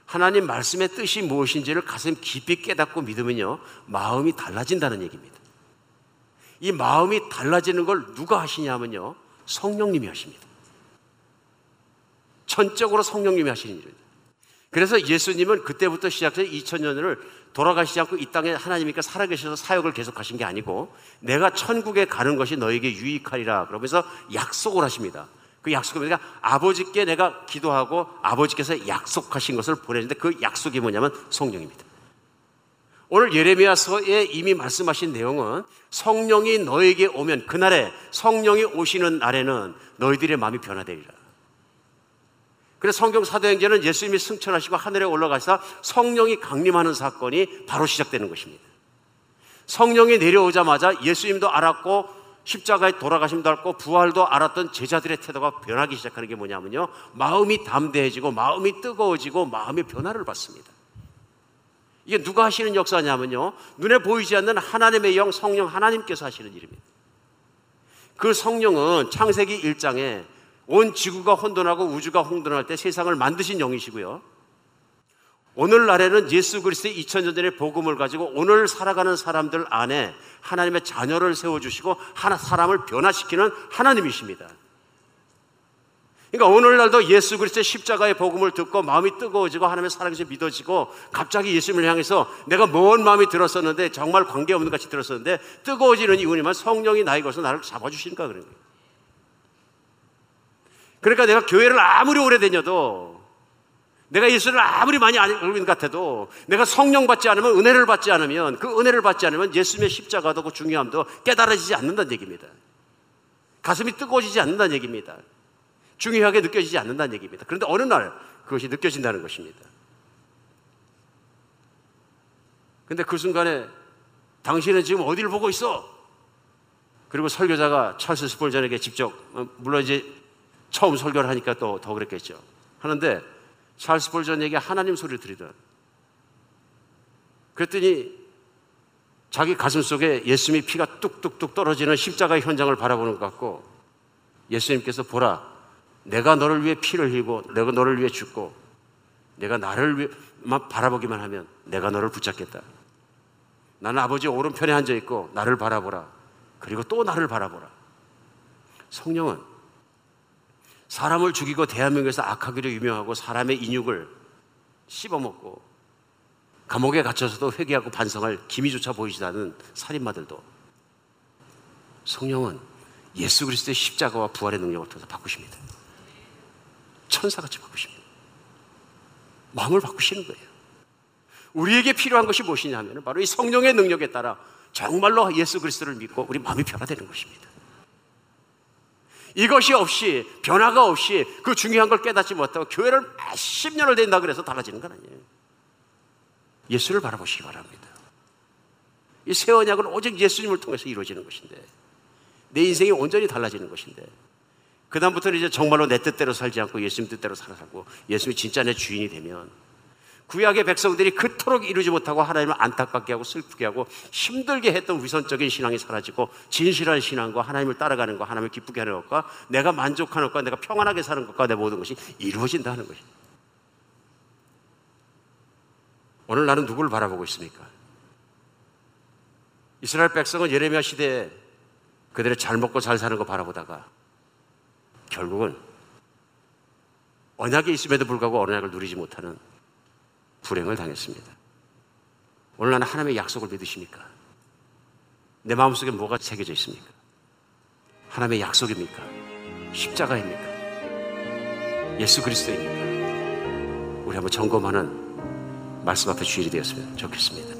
하나님 말씀의 뜻이 무엇인지를 가슴 깊이 깨닫고 믿으면요. 마음이 달라진다는 얘기입니다. 이 마음이 달라지는 걸 누가 하시냐면요. 성령님이 하십니다. 전적으로 성령님이 하시는 일입니다. 그래서 예수님은 그때부터 시작해서 2000년을 돌아가시지 않고 이 땅에 하나님이니까 살아계셔서 사역을 계속하신 게 아니고 내가 천국에 가는 것이 너에게 유익하리라 그러면서 약속을 하십니다. 그 약속은 그러니까 아버지께 내가 기도하고 아버지께서 약속하신 것을 보내는데 그 약속이 뭐냐면 성령입니다. 오늘 예레미야서에 이미 말씀하신 내용은 성령이 너에게 오면 그날에 성령이 오시는 날에는 너희들의 마음이 변화되리라. 그래서 성경 사도행전은 예수님이 승천하시고 하늘에 올라가서 성령이 강림하는 사건이 바로 시작되는 것입니다. 성령이 내려오자마자 예수님도 알았고 십자가에 돌아가심도 알고 부활도 알았던 제자들의 태도가 변하기 시작하는 게 뭐냐면요. 마음이 담대해지고 마음이 뜨거워지고 마음의 변화를 받습니다. 이게 누가 하시는 역사냐면요. 눈에 보이지 않는 하나님의 영 성령 하나님께서 하시는 일입니다. 그 성령은 창세기 1장에 온 지구가 혼돈하고 우주가 혼돈할 때 세상을 만드신 영이시고요. 오늘날에는 예수 그리스도의 2000년 전의 복음을 가지고 오늘 살아가는 사람들 안에 하나님의 자녀를 세워주시고 하나 사람을 변화시키는 하나님이십니다. 그러니까 오늘날도 예수 그리스도의 십자가의 복음을 듣고 마음이 뜨거워지고 하나님의 사랑이 믿어지고 갑자기 예수님을 향해서 내가 먼 마음이 들었었는데 정말 관계없는 같이 들었었는데 뜨거워지는 이유는 성령이 나에게 서 나를 잡아주시니까 그런 거예요. 그러니까 내가 교회를 아무리 오래 다녀도 내가 예수를 아무리 많이 있는 것 같아도 내가 성령 받지 않으면 은혜를 받지 않으면 그 은혜를 받지 않으면 예수님의 십자가도 그 중요함도 깨달아지지 않는다는 얘기입니다. 가슴이 뜨거워지지 않는다는 얘기입니다. 중요하게 느껴지지 않는다는 얘기입니다. 그런데 어느 날 그것이 느껴진다는 것입니다. 근데 그 순간에 당신은 지금 어디를 보고 있어? 그리고 설교자가 찰스 스폴전에게 직접 어, 물론 이제 처음 설교를 하니까 또 더 그랬겠죠. 하는데 찰스 볼전에게 하나님 소리를 들리더라. 그랬더니 자기 가슴 속에 예수님의 피가 뚝뚝뚝 떨어지는 십자가의 현장을 바라보는 것 같고 예수님께서 보라 내가 너를 위해 피를 흘리고 내가 너를 위해 죽고 내가 나를 위해만 바라보기만 하면 내가 너를 붙잡겠다. 나는 아버지 오른편에 앉아 있고 나를 바라보라. 그리고 또 나를 바라보라. 성령은 사람을 죽이고 대한민국에서 악하기로 유명하고 사람의 인육을 씹어먹고 감옥에 갇혀서도 회개하고 반성할 기미조차 보이지 않는 살인마들도 성령은 예수 그리스도의 십자가와 부활의 능력을 통해서 바꾸십니다. 천사같이 바꾸십니다. 마음을 바꾸시는 거예요. 우리에게 필요한 것이 무엇이냐면 바로 이 성령의 능력에 따라 정말로 예수 그리스도를 믿고 우리 마음이 변화되는 것입니다. 이것이 없이 변화가 없이 그 중요한 걸 깨닫지 못하고 교회를 몇십 년을 된다 그래서 달라지는 건 아니에요. 예수를 바라보시기 바랍니다. 이 새 언약은 오직 예수님을 통해서 이루어지는 것인데 내 인생이 온전히 달라지는 것인데 그다음부터는 이제 정말로 내 뜻대로 살지 않고 예수님 뜻대로 살아가고 예수님이 진짜 내 주인이 되면 구약의 백성들이 그토록 이루지 못하고 하나님을 안타깝게 하고 슬프게 하고 힘들게 했던 위선적인 신앙이 사라지고 진실한 신앙과 하나님을 따라가는 것, 하나님을 기쁘게 하는 것과 내가 만족하는 것과 내가 평안하게 사는 것과 내 모든 것이 이루어진다는 것입니다. 오늘 나는 누구를 바라보고 있습니까? 이스라엘 백성은 예레미야 시대에 그들의 잘 먹고 잘 사는 거 바라보다가 결국은 언약이 있음에도 불구하고 언약을 누리지 못하는 불행을 당했습니다. 오늘 나는 하나님의 약속을 믿으십니까? 내 마음속에 뭐가 새겨져 있습니까? 하나님의 약속입니까? 십자가입니까? 예수 그리스도입니까? 우리 한번 점검하는 말씀 앞에 주일이 되었으면 좋겠습니다.